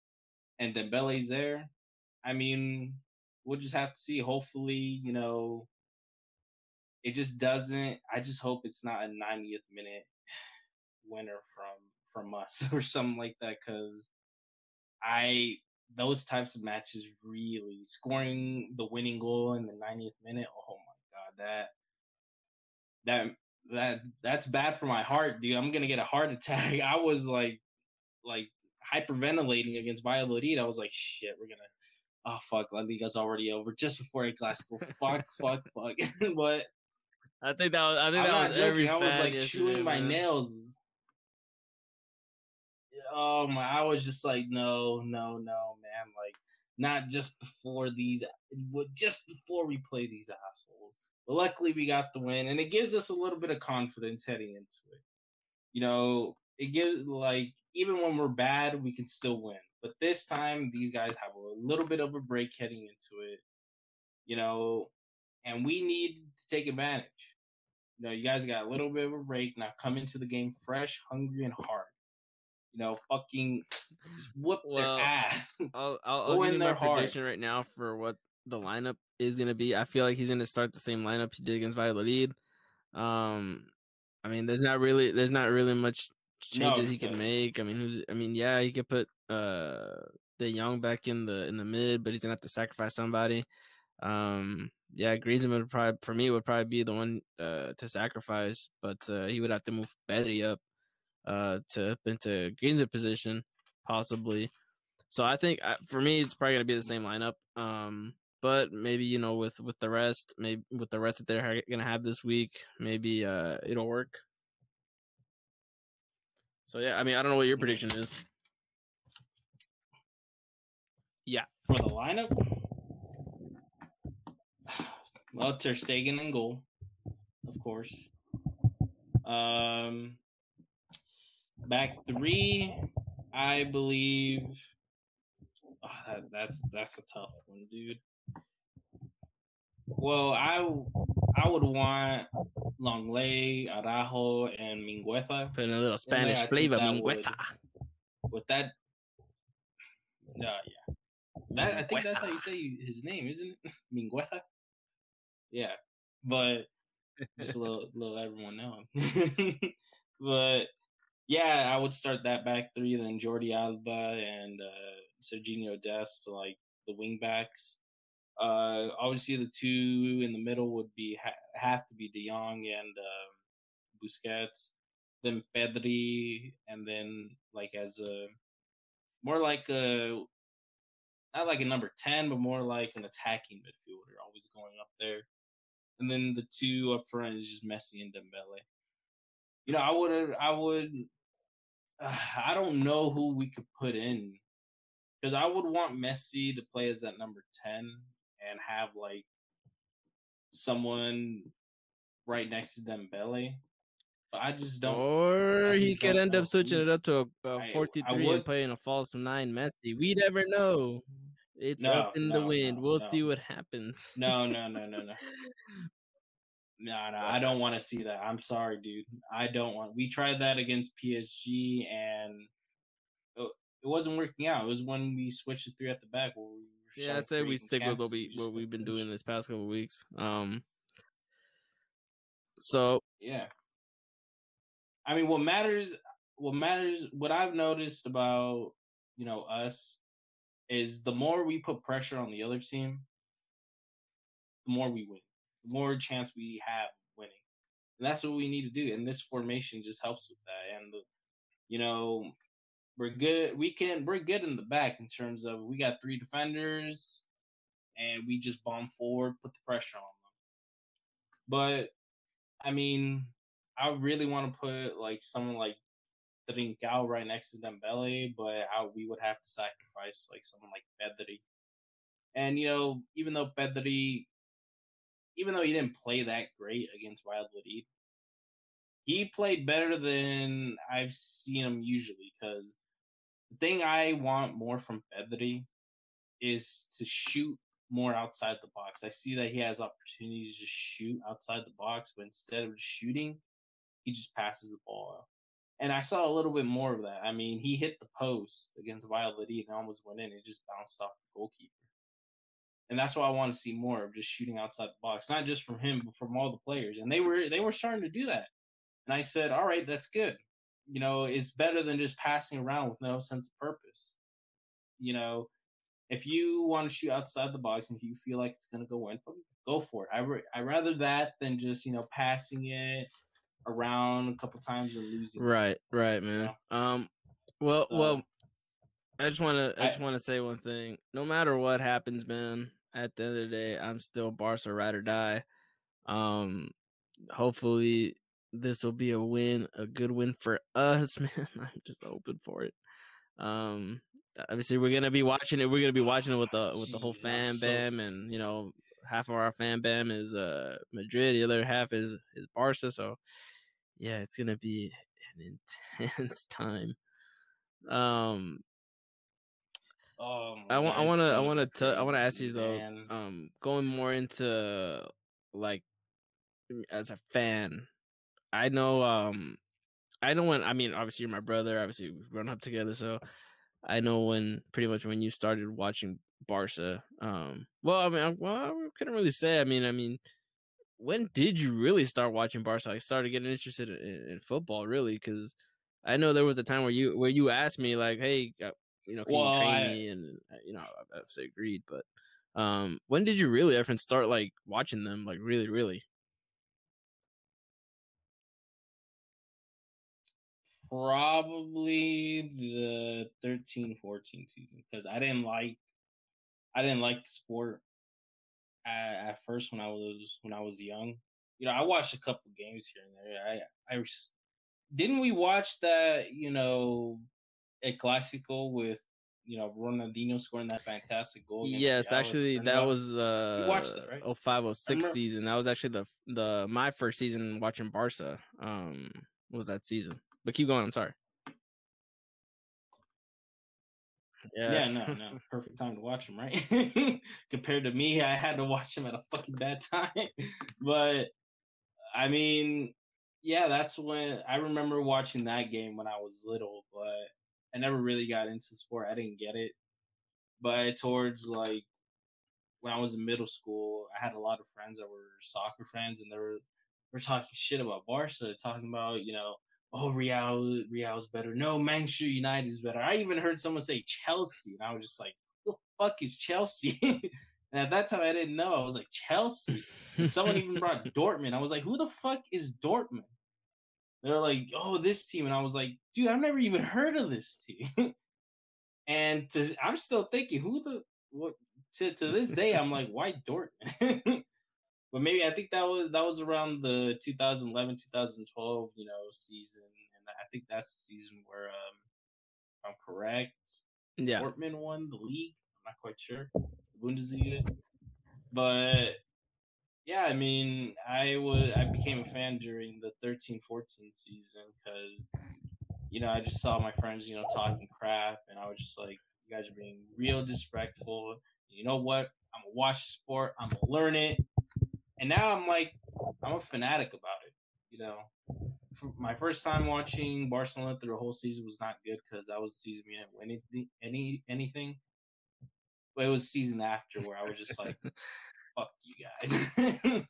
and Dembele's there, I mean, we'll just have to see. Hopefully, you know, it just doesn't. I just hope it's not a 90th minute winner from from us or something like that, because I those types of matches really scoring the winning goal in the 90th minute. Oh my god, that that that that's bad for my heart, dude. I'm gonna get a heart attack. I was like, like hyperventilating against Valladolid. I was like, shit, we're gonna. Oh fuck, La Liga's already over just before a Clasico. fuck, fuck, fuck. but I think that was. I think I'm that was every. I was like chewing my nails. Oh my! I was just like, no, no, no, man. Like not just before these, just before we play these assholes. But luckily, we got the win, and it gives us a little bit of confidence heading into it. You know, it gives like even when we're bad, we can still win. But this time, these guys have a little bit of a break heading into it. You know, and we need to take advantage. You know, you guys got a little bit of a break now. Come into the game fresh, hungry, and hard. You know, fucking just whoop well, their ass. I'll, I'll, I'll give you my hard. prediction right now for what the lineup is going to be. I feel like he's going to start the same lineup he did against Valladolid. Um, I mean, there's not really there's not really much changes no, he can make. I mean, who's I mean, yeah, he could put uh De Jong back in the in the mid, but he's gonna have to sacrifice somebody. Um, yeah, Griezmann would probably for me would probably be the one uh to sacrifice, but uh, he would have to move Pedri up uh to into Griezmann position possibly. So I think uh, for me it's probably gonna be the same lineup. Um, but maybe you know with with the rest, maybe with the rest that they're gonna have this week, maybe uh it'll work. So yeah, I mean I don't know what your prediction is. Yeah, for the lineup. Well, Ter Stegen in goal, of course. Um, back three, I believe. Oh, that, that's that's a tough one, dude. Well, I I would want Lenglet, Araujo, and Mingueza. Put in a little Spanish flavor, Mingueza. with that, yeah, yeah. That, I think that's how you say his name, isn't it? Mingueza. Yeah, but just a little, little everyone know. but yeah, I would start that back three, then Jordi Alba and uh, Sergiño Dest, like the wing backs. Uh, obviously, the two in the middle would be ha- have to be De Jong and uh, Busquets, then Pedri, and then like as a more like a not like a number ten, but more like an attacking midfielder, always going up there. And then the two up front is just Messi and Dembele. You know, I would I would uh, I don't know who we could put in because I would want Messi to play as that number ten and have like someone right next to Dembele. But I just don't. Or he could end up switching it up to a, a 43 and playing a false nine Messi. We never know. It's no, up in no, the wind. No, we'll see what happens. No, no, no, no, no. No, no, I don't want to see that. I'm sorry, dude. I don't want. We tried that against PSG, and uh, it wasn't working out. It was when we switched to three at the back where we yeah, I say we stick with what we what we've been doing this past couple weeks. Um. So yeah, I mean, what matters, what matters, what I've noticed about you know us is the more we put pressure on the other team, the more we win, the more chance we have winning, and that's what we need to do. And this formation just helps with that. And the, you know, we're good. We can we're good in the back in terms of we got three defenders, and we just bomb forward, put the pressure on them. But I mean, I really want to put like someone like Trincao right next to Dembele, but I, we would have to sacrifice like someone like Pedri. And you know, even though Pedri, even though he didn't play that great against Valladolid, he played better than I've seen him usually. Because thing I want more from Pedri is to shoot more outside the box. I see that he has opportunities to shoot outside the box, but instead of shooting, he just passes the ball. And I saw a little bit more of that. I mean, he hit the post against Valladolid and almost went in. It just bounced off the goalkeeper. And that's what I want to see more of, just shooting outside the box, not just from him, but from all the players. And they were they were starting to do that. And I said, all right, that's good you know, it's better than just passing around with no sense of purpose. You know, if you want to shoot outside the box and you feel like it's going to go in, go for it. I re- I rather that than just you know passing it around a couple times and losing. Right, right, man. Know? Um, well, so, well, I just want to I just want to say one thing. No matter what happens, man, at the end of the day, I'm still Barca ride or die. Um, hopefully this will be a win, a good win for us, man. I'm just hoping for it. Um, obviously we're gonna be watching it. We're gonna be watching it with the with the whole fan bam, and you know half of our fan bam is uh Madrid, the other half is is Barca. So yeah, it's gonna be an intense time. Um, Oh, I want I want to I want to tell I want to ask you though. man. Um, going more into like as a fan, I know um I know when I mean obviously you're my brother, obviously we've grown up together, so I know when pretty much when you started watching Barca. Um, well, I mean, I, well, I couldn't really say. I mean, I mean, when did you really start watching Barca? I started getting interested in, in football, really, because I know there was a time where you where you asked me like, "Hey, uh, you know, can Well, you train I- me?" And uh, you know, I obviously agreed. But um, when did you really ever start like watching them? Like, really, really? Probably the 13 14 season because I didn't like I didn't like the sport at, at first when I was when I was young. You know, I watched a couple games here and there. I I didn't we watch that, you know, a Clasico with you know Ronaldinho scoring that fantastic goal. Yes, Real actually, that was the watched that, right? oh five oh season. That was actually the the my first season watching Barca. Um, was that season? But keep going. I'm sorry. Yeah, no, no, perfect time to watch him, right? Compared to me, I had to watch him at a fucking bad time. but I mean, yeah, that's when I remember watching that game when I was little, but I never really got into sport. I didn't get it. But towards like when I was in middle school, I had a lot of friends that were soccer fans, and they were were talking shit about Barca, talking about you know, oh Real Real's better. No, Manchester United is better. I even heard someone say Chelsea, and I was just like, who the fuck is Chelsea? and at that time, I didn't know. I was like Chelsea. And someone even brought Dortmund. I was like, who the fuck is Dortmund? They're like, oh, this team, and I was like, dude, I've never even heard of this team. and to, I'm still thinking, who the what? To to this day, I'm like, why Dortmund? But maybe I think that was that was around the 2011 2012 you know season, and I think that's the season where, um, if I'm correct, yeah, Dortmund won the league. I'm not quite sure. Bundesliga. But yeah, I mean, I would I became a fan during the 13-14 season because you know I just saw my friends you know talking crap, and I was just like, you guys are being real disrespectful. You know what? I'm gonna watch the sport. I'm gonna learn it. And now I'm like, I'm a fanatic about it. You know, for my first time watching Barcelona through the whole season was not good because that was the season we didn't win anything. Any anything. But it was the season after where I was just like, "Fuck you guys!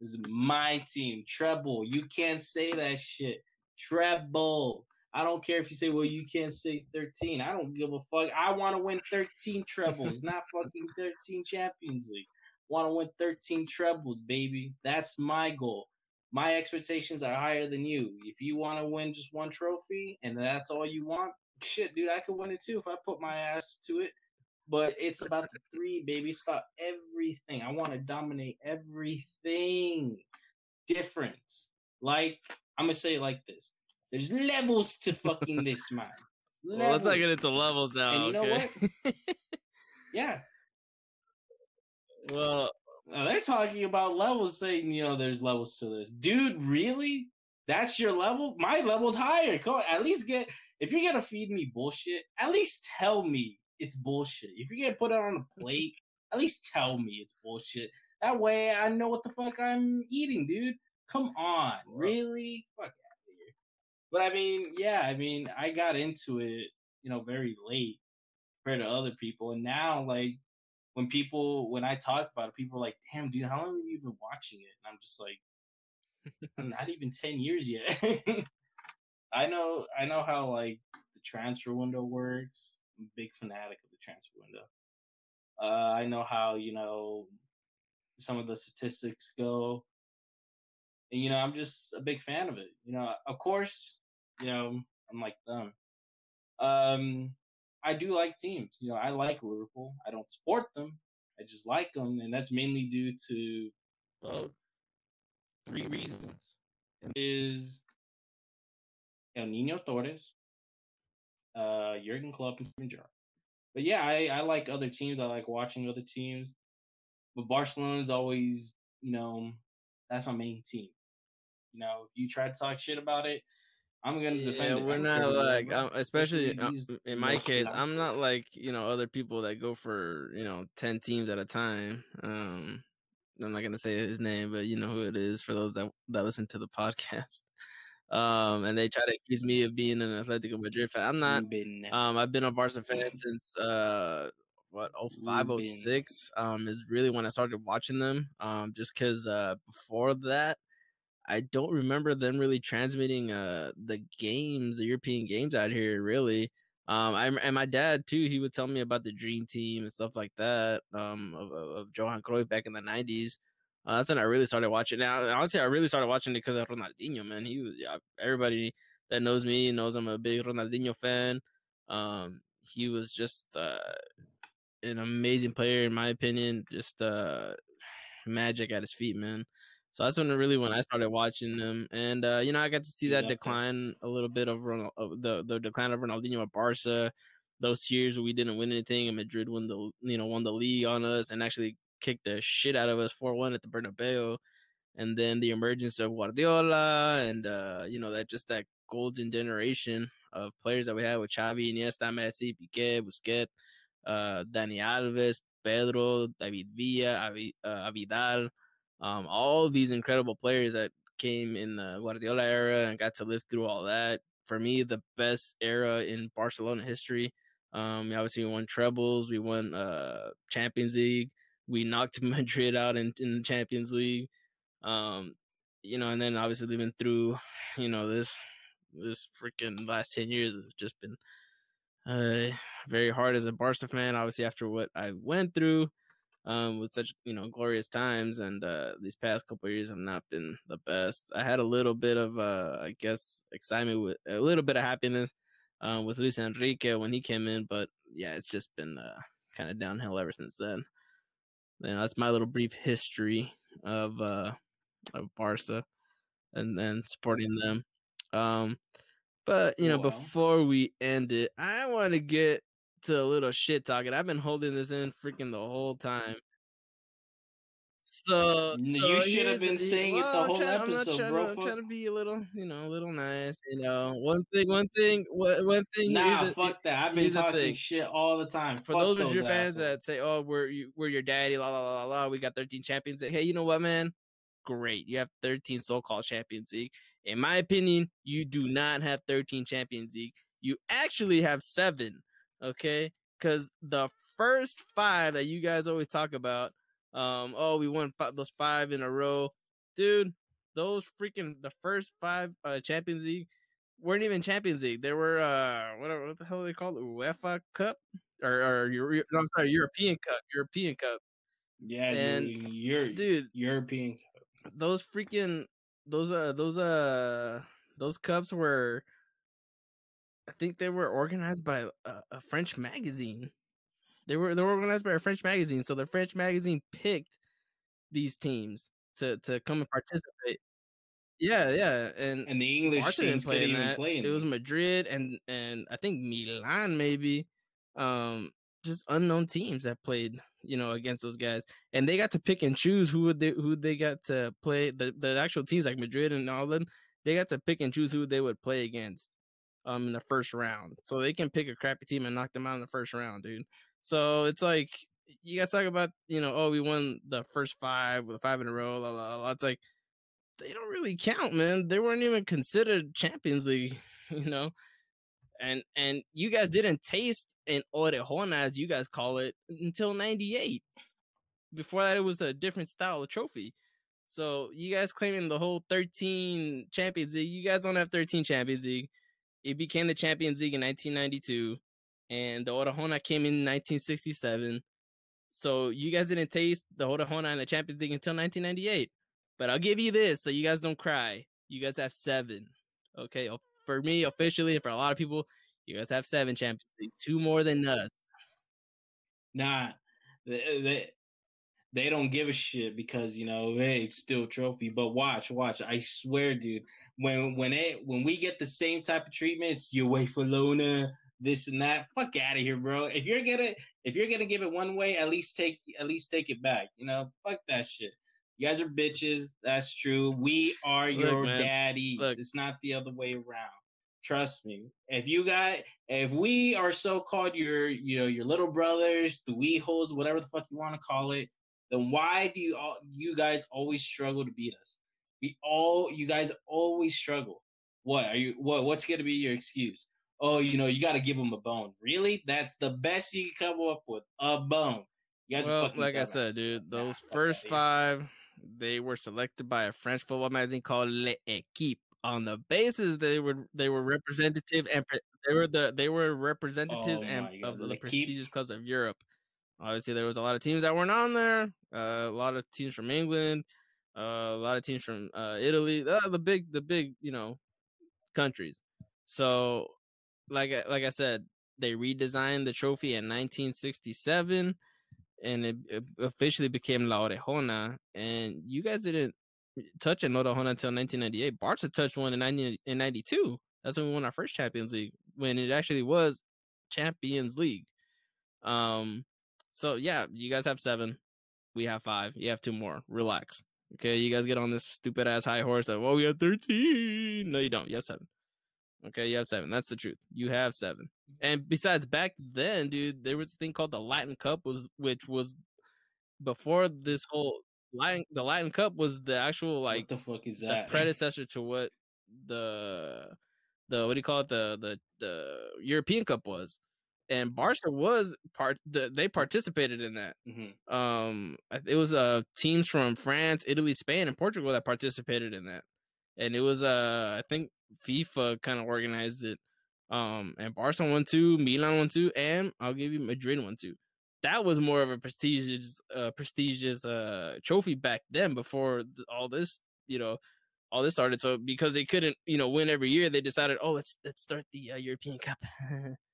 this is my team, treble. You can't say that shit, treble." I don't care if you say, well, you can't say 13. I don't give a fuck. I want to win 13 trebles, not fucking 13 Champions League. Want to win 13 trebles, baby. That's my goal. My expectations are higher than you. If you want to win just one trophy and that's all you want, shit, dude, I could win it too if I put my ass to it. But it's about the three, baby. It's about everything. I want to dominate everything. Difference. Like, I'm going to say it like this there's levels to fucking this, man. well, let's not get into levels now. And you know okay? Yeah. Well, they're talking about levels, saying you know there's levels to this. Dude, really? That's your level? My level's higher. Come on, at least get if you're gonna feed me bullshit, at least tell me it's bullshit. If you're gonna put it on a plate, at least tell me it's bullshit. That way I know what the fuck I'm eating, dude. Come on, really? Fuck out of here. But I mean, yeah, I mean, I got into it, you know, very late compared to other people, and now like when people when I talk about it, people are like, "Damn, dude, how long have you been watching it?" And I'm just like, "Not even ten years yet." I know, I know how like the transfer window works. I'm a big fanatic of the transfer window. Uh, I know how you know some of the statistics go, and you know I'm just a big fan of it. You know, of course, you know I'm like them. Um, I do like teams. You know, I like Liverpool. I don't support them. I just like them, and that's mainly due to Well, three reasons. is El Nino Torres, uh, Jurgen Klopp, and Steven Gerrard. but yeah, I, I like other teams. I like watching other teams. But Barcelona's always, you know, that's my main team. You know, if you try to talk shit about it, I'm gonna defend yeah, we're not like, um, especially uh, in my case, I'm not like you know other people that go for you know ten teams at a time. Um, I'm not gonna say his name, but you know who it is for those that that listen to the podcast. Um, and they try to accuse me of being an Atletico Madrid fan. I'm not. Um, I've been a Barca fan since uh what 05, 06, um is really when I started watching them. Um, just because uh before that, I don't remember them really transmitting uh the games, the European games out here. Really, um, I and my dad too. He would tell me about the Dream Team and stuff like that. Um, of, of, Johan Cruyff back in the nineties. Uh, that's when I really started watching. Now, honestly, I really started watching it because of Ronaldinho. Man, he was yeah, everybody that knows me knows I'm a big Ronaldinho fan. Um, he was just uh, an amazing player, in my opinion. Just uh, magic at his feet, man. So that's when really when I started watching them, and uh, you know I got to see that there. decline a little bit of, Ronal- of the the decline of Ronaldinho at Barca. Those years where we didn't win anything, and Madrid won the you know won the league on us and actually kicked the shit out of us four one at the Bernabeu, and then the emergence of Guardiola and uh, you know that just that golden generation of players that we had with Xavi, Iniesta, Messi, Piqué, Busquets, uh, Dani Alves, Pedro, David Villa, Avi, uh, Abidal, um, all these incredible players that came in the Guardiola era and got to live through all that. For me, the best era in Barcelona history. Um, obviously, won trebles, we won uh, Champions League, we knocked Madrid out in, in the Champions League. Um, you know, and then obviously living through, you know, this this freaking last ten years has just been uh very hard as a Barca fan. Obviously, after what I went through, um, with such you know glorious times, and uh, these past couple of years have not been the best. I had a little bit of uh, I guess excitement with a little bit of happiness um, with Luis Enrique when he came in, but yeah, it's just been uh, kind of downhill ever since then. You know, that's my little brief history of uh, of Barca and then supporting them. Um, but you know, Well. before we end it, I want to get to a little shit talking. I've been holding this in freaking the whole time. So You so should have been saying it the I'm whole trying- I'm episode, trying bro. To, I'm Fuck- trying to be a little, you know, a little nice. You know, one thing, one thing, one, one thing. Nah, fuck that. I've been talking shit all the time. for Fuck those those Madrid fans that say, "Oh, we're you, we're your daddy," la la la la la, we got 13 champions. Hey, you know what, man? Great, you have 13 so-called Champions League. In my opinion, you do not have 13 Champions League. You actually have seven. Okay, because the first five that you guys always talk about, um, oh, we won five, those five in a row, dude. Those freaking the first five uh, Champions League weren't even Champions League. They were uh, whatever what the hell they call it, UEFA Cup or or Euro- no, I'm sorry, European Cup, European Cup. yeah, and, dude, European. those freaking those uh those uh those cups were I think they were organized by a, a French magazine. They were they were organized by a French magazine, so the French magazine picked these teams to to come and participate. Yeah, yeah, and And the English Barca teams couldn't in even that. play It was. Madrid and and I think Milan maybe. Um just unknown teams that played, you know, against those guys. And they got to pick and choose who would they who they got to play the, the actual teams like Madrid and all them, they got to pick and choose who they would play against um in the first round. So they can pick a crappy team and knock them out in the first round, dude. So it's like you guys talk about, you know, oh we won the first five with five in a row, la, la, la. It's like they don't really count, man. They weren't even considered Champions League, you know. And and you guys didn't taste an orejona, as you guys call it, until '98. Before that, it was a different style of trophy. So you guys claiming the whole 13 Champions League, you guys don't have 13 Champions League. It became the Champions League in 1992, and the Orejona came in 1967. So you guys didn't taste the Orejona and the Champions League until 1998. But I'll give you this so you guys don't cry. You guys have seven. Okay. For me, officially, and for a lot of people, you guys have seven Champions League. Two more than us. Nah, they don't give a shit because you know hey, it's still a trophy. But watch, watch. I swear, dude. When when it when we get the same type of treatment, wait for Lona, this and that. Fuck out of here, bro. If you're gonna if you're gonna give it one way, at least take at least take it back. You know, fuck that shit. You guys are bitches. That's true. We are Look, your man. daddies. Look. It's not the other way around. Trust me. If you got if we are so called your you know your little brothers, the wee hoes, whatever the fuck you want to call it, then why do you all you guys always struggle to beat us? We all you guys always struggle. What are you what what's gonna be your excuse? Oh, you know, you gotta give them a bone. Really? That's the best you can come up with. A bone. You guys Well, like I said, dude. Nah, those first five, they were selected by a French football magazine called L'Equipe on the basis they were they were representative and they were the they were representative Oh and God, of the prestigious clubs of Europe. Obviously, there was a lot of teams that weren't on there. Uh, a lot of teams from England, uh, a lot of teams from uh, Italy. The big the big you know countries. So, like like I said, they redesigned the trophy in 1967 and it, it officially became La Orejona. And you guys didn't touch an Orejona until 1998. Barca touched one in 1992. in That's when we won our first Champions League, when it actually was Champions League. Um, so yeah, you guys have seven. We have five. You have two more. Relax. Okay, you guys get on this stupid ass high horse of, oh, we have 13. No, you don't. You have seven. Okay, you have seven. That's the truth. You have seven. And besides, back then, dude, there was a thing called the Latin Cup, was which was before this whole Latin. The Latin Cup was the actual like what the fuck is the that? predecessor to what the the what do you call it the the the European Cup was, and Barca was part. They participated in that. Mhm. Um, it was uh teams from France, Italy, Spain, and Portugal that participated in that, and it was uh I think FIFA kind of organized it. Um, and Barca won two, Milan won two, and I'll give you Madrid won two. That was more of a prestigious, uh, prestigious uh trophy back then. Before all this, you know, all this started. So because they couldn't, you know, win every year, they decided, oh, let's let's start the uh, European Cup.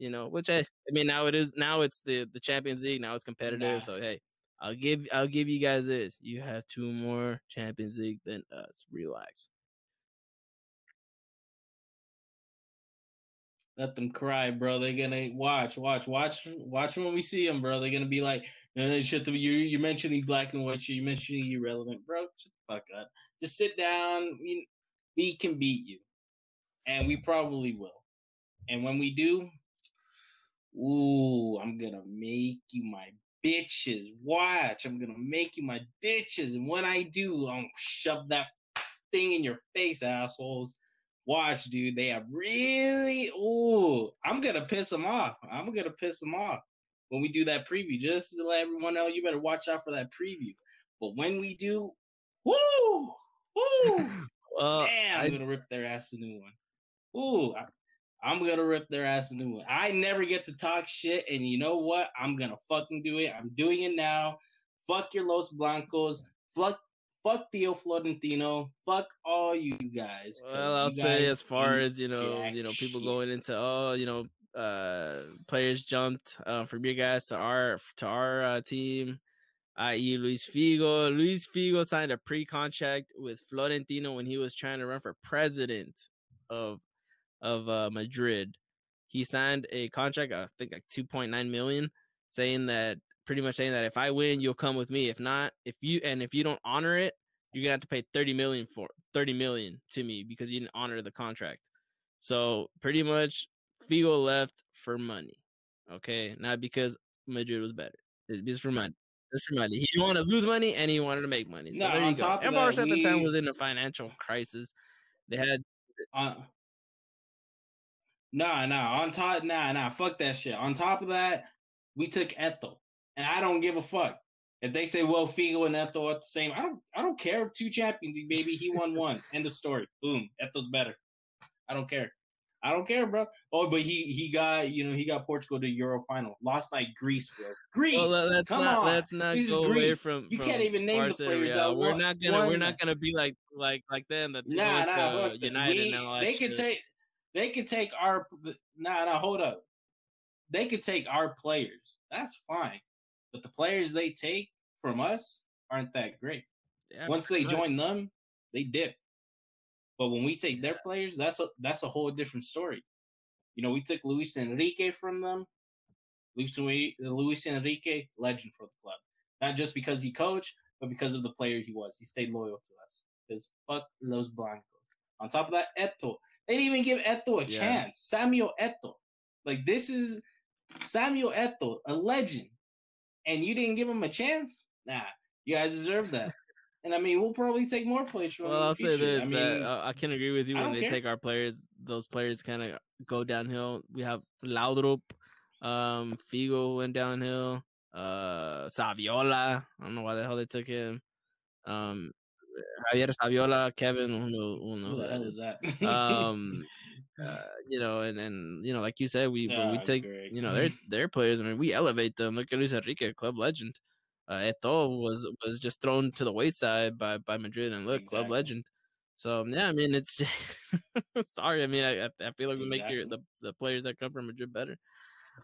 you know, which I, I mean, now it is now it's the the Champions League. Now it's competitive. Nah. So hey, I'll give I'll give you guys this. You have two more Champions League than us. Relax. Let them cry, bro. They're gonna watch, watch, watch, watch when we see them, bro. They're gonna be like, no, no, shut the, you, you're mentioning black and white, you're mentioning irrelevant, bro. Shut the fuck up. Just sit down. We, we can beat you, and we probably will. And when we do, ooh, I'm gonna make you my bitches. Watch, I'm gonna make you my bitches, and when I do, I'm gonna shove that thing in your face, assholes. Watch, dude. They are really. Ooh, I'm gonna piss them off. I'm gonna piss them off when we do that preview. Just to let everyone know, you better watch out for that preview. But when we do, woo, woo, man, I'm I- gonna rip their ass a new one. Ooh, I, I'm gonna rip their ass a new one. I never get to talk shit, and you know what? I'm gonna fucking do it. I'm doing it now. Fuck your Los Blancos. Fuck, fuck Theo Florentino. Fuck all you guys. Well, I'll say as far as you know, you know, people shit. going into oh, you know, uh, players jumped uh, from your guys to our to our uh, team, i.e. Luis Figo. Luis Figo signed a pre-contract with Florentino when he was trying to run for president of of uh, Madrid. He signed a contract, I think like two point nine million, saying that pretty much saying that if I win, you'll come with me. If not, if you and if you don't honor it, you're gonna have to pay 30 million for 30 million to me because you didn't honor the contract. So pretty much Figo left for money. Okay. Not because Madrid was better. It's just for money. Just for money. He didn't want to lose money and he wanted to make money. So No, there you go. And Barca at the time was in a financial crisis. They had Uh, nah, nah. On top, nah, nah. Fuck that shit. On top of that, we took Eto'o, and I don't give a fuck if they say, "Well, Figo and Eto'o are the same." I don't, I don't care. Two Champions baby. He won one. End of story. Boom. Eto'o's better. I don't care. I don't care, bro. Oh, but he he got you know he got Portugal to Euro final, lost by Greece, bro. Greece. well, let's come not on. let's not This go away from. You from can't even name the players that We're not gonna. We're not gonna be like like like them. That Nah, nah, uh, that. United We- and all that they could shit. take they could take our nah nah hold up. They could take our players. That's fine. But the players they take from us aren't that great. Yeah, Once they much. join them, they dip. But when we take their players, that's a that's a whole different story. You know, we took Luis Enrique from them. Luis, Luis Enrique, legend for the club. Not just because he coached, but because of the player he was. He stayed loyal to us. Because fuck Los Blancos. On top of that, Eto'o. They didn't even give Eto'o a yeah. chance. Samuel Eto'o. Like, this is Samuel Eto'o, a legend. And you didn't give him a chance? Nah, you guys deserve that. And I mean, we'll probably take more players from. Well, I'll say this: I, mean, uh, I can agree with you when they care. take our players. Those players kind of go downhill. We have Laudrup, um, Figo went downhill. Uh, Saviola. I don't know why the hell they took him. Um, Javier Saviola, Kevin. Who, the hell is that? um, uh, you know, and and you know, like you said, we we take Greg. you know their their players. I mean, we elevate them. Look at Luis Enrique, club legend uh, Eto'o was was just thrown to the wayside by by Madrid and look exactly. club legend. So yeah, I mean it's just, sorry. I mean I I feel like we exactly. make your the the players that come from Madrid better.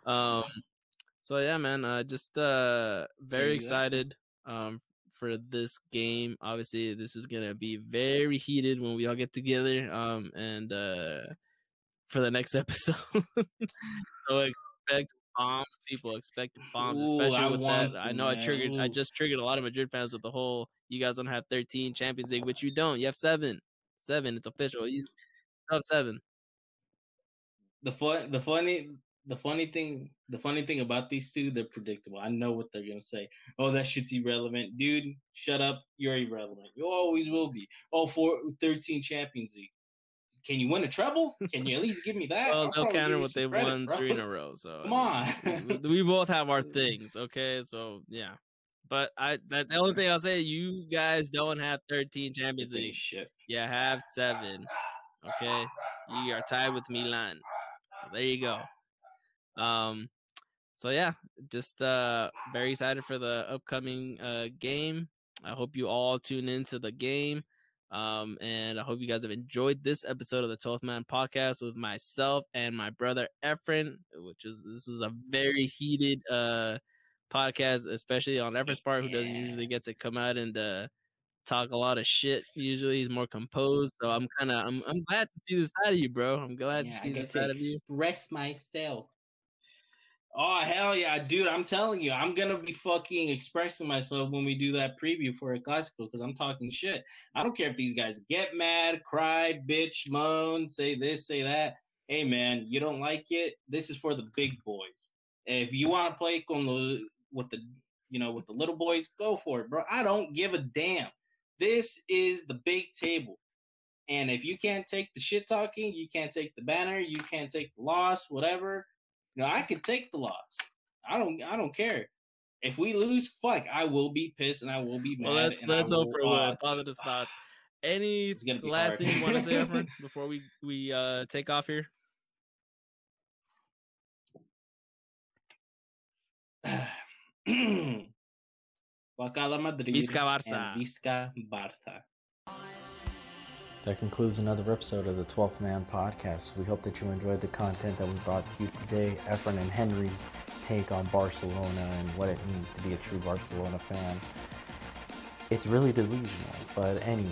Um. So yeah, man. Uh, just uh very exactly. excited um for this game. Obviously, this is gonna be very heated when we all get together. Um and uh for the next episode. so expect bombs. People expect bombs, Ooh, especially I with that. Them, I know man. I triggered. Ooh. I just triggered a lot of Madrid fans with the whole. You guys don't have 13 Champions League, which you don't. You have seven. Seven. It's official. You have seven. The fun. The funny. The funny thing. The funny thing about these two, they're predictable. I know what they're gonna say. Oh, that shit's irrelevant, dude. Shut up. You're irrelevant. You always will be. Oh, for 13 Champions League can you win a treble? Can you at least give me that? well, they'll counter what they've credit, won bro. three in a row. So come on, we, both have our things. Okay, so yeah. But I the only thing I'll say. You guys don't have 13 Champions League. Shit. You have seven. Okay, you are tied with Milan. So there you go. Um, so yeah, just uh very excited for the upcoming uh game. I hope you all tune into the game. Um, and I hope you guys have enjoyed this episode of the 12th Man podcast with myself and my brother Efren, which is this is a very heated uh podcast, especially on Efren's part, who doesn't usually get to come out and uh talk a lot of shit. Usually he's more composed. So I'm kinda I'm I'm glad to see this side of you, bro. I'm glad yeah, to see this side of you. Express myself. Oh hell yeah, dude! I'm telling you, I'm gonna be fucking expressing myself when we do that preview for a Clasico because I'm talking shit. I don't care if these guys get mad, cry, bitch, moan, say this, say that. Hey man, you don't like it? This is for the big boys. If you want to play con the, with the you know with the little boys, go for it, bro. I don't give a damn. This is the big table. And if you can't take the shit talking, you can't take the banner, you can't take the loss, whatever you know, I can take the loss. I don't. I don't care. If we lose, fuck, I will be pissed and I will be mad. Well, let's let's hope for uh, positive thoughts. Any last hard. thing you want to say, Efren, before we we uh, take off here? Madrid. Visca Barça. Visca Barça. That concludes another episode of the 12th Man podcast. We hope that you enjoyed the content that we brought to you today. Efren and Henry's take on Barcelona and what it means to be a true Barcelona fan. It's really delusional, but anyway.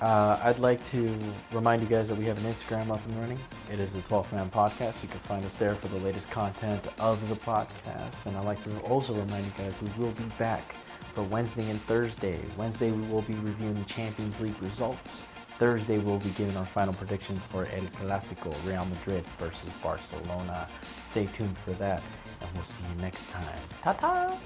Uh, I'd like to remind you guys that we have an Instagram up and running. It is the 12th Man Podcast. You can find us there for the latest content of the podcast. And I'd like to also remind you guys we will be back for Wednesday and Thursday. Wednesday, we will be reviewing the Champions League results. Thursday, we'll be giving our final predictions for El Clásico, Real Madrid versus Barcelona. Stay tuned for that, and we'll see you next time. Ta ta!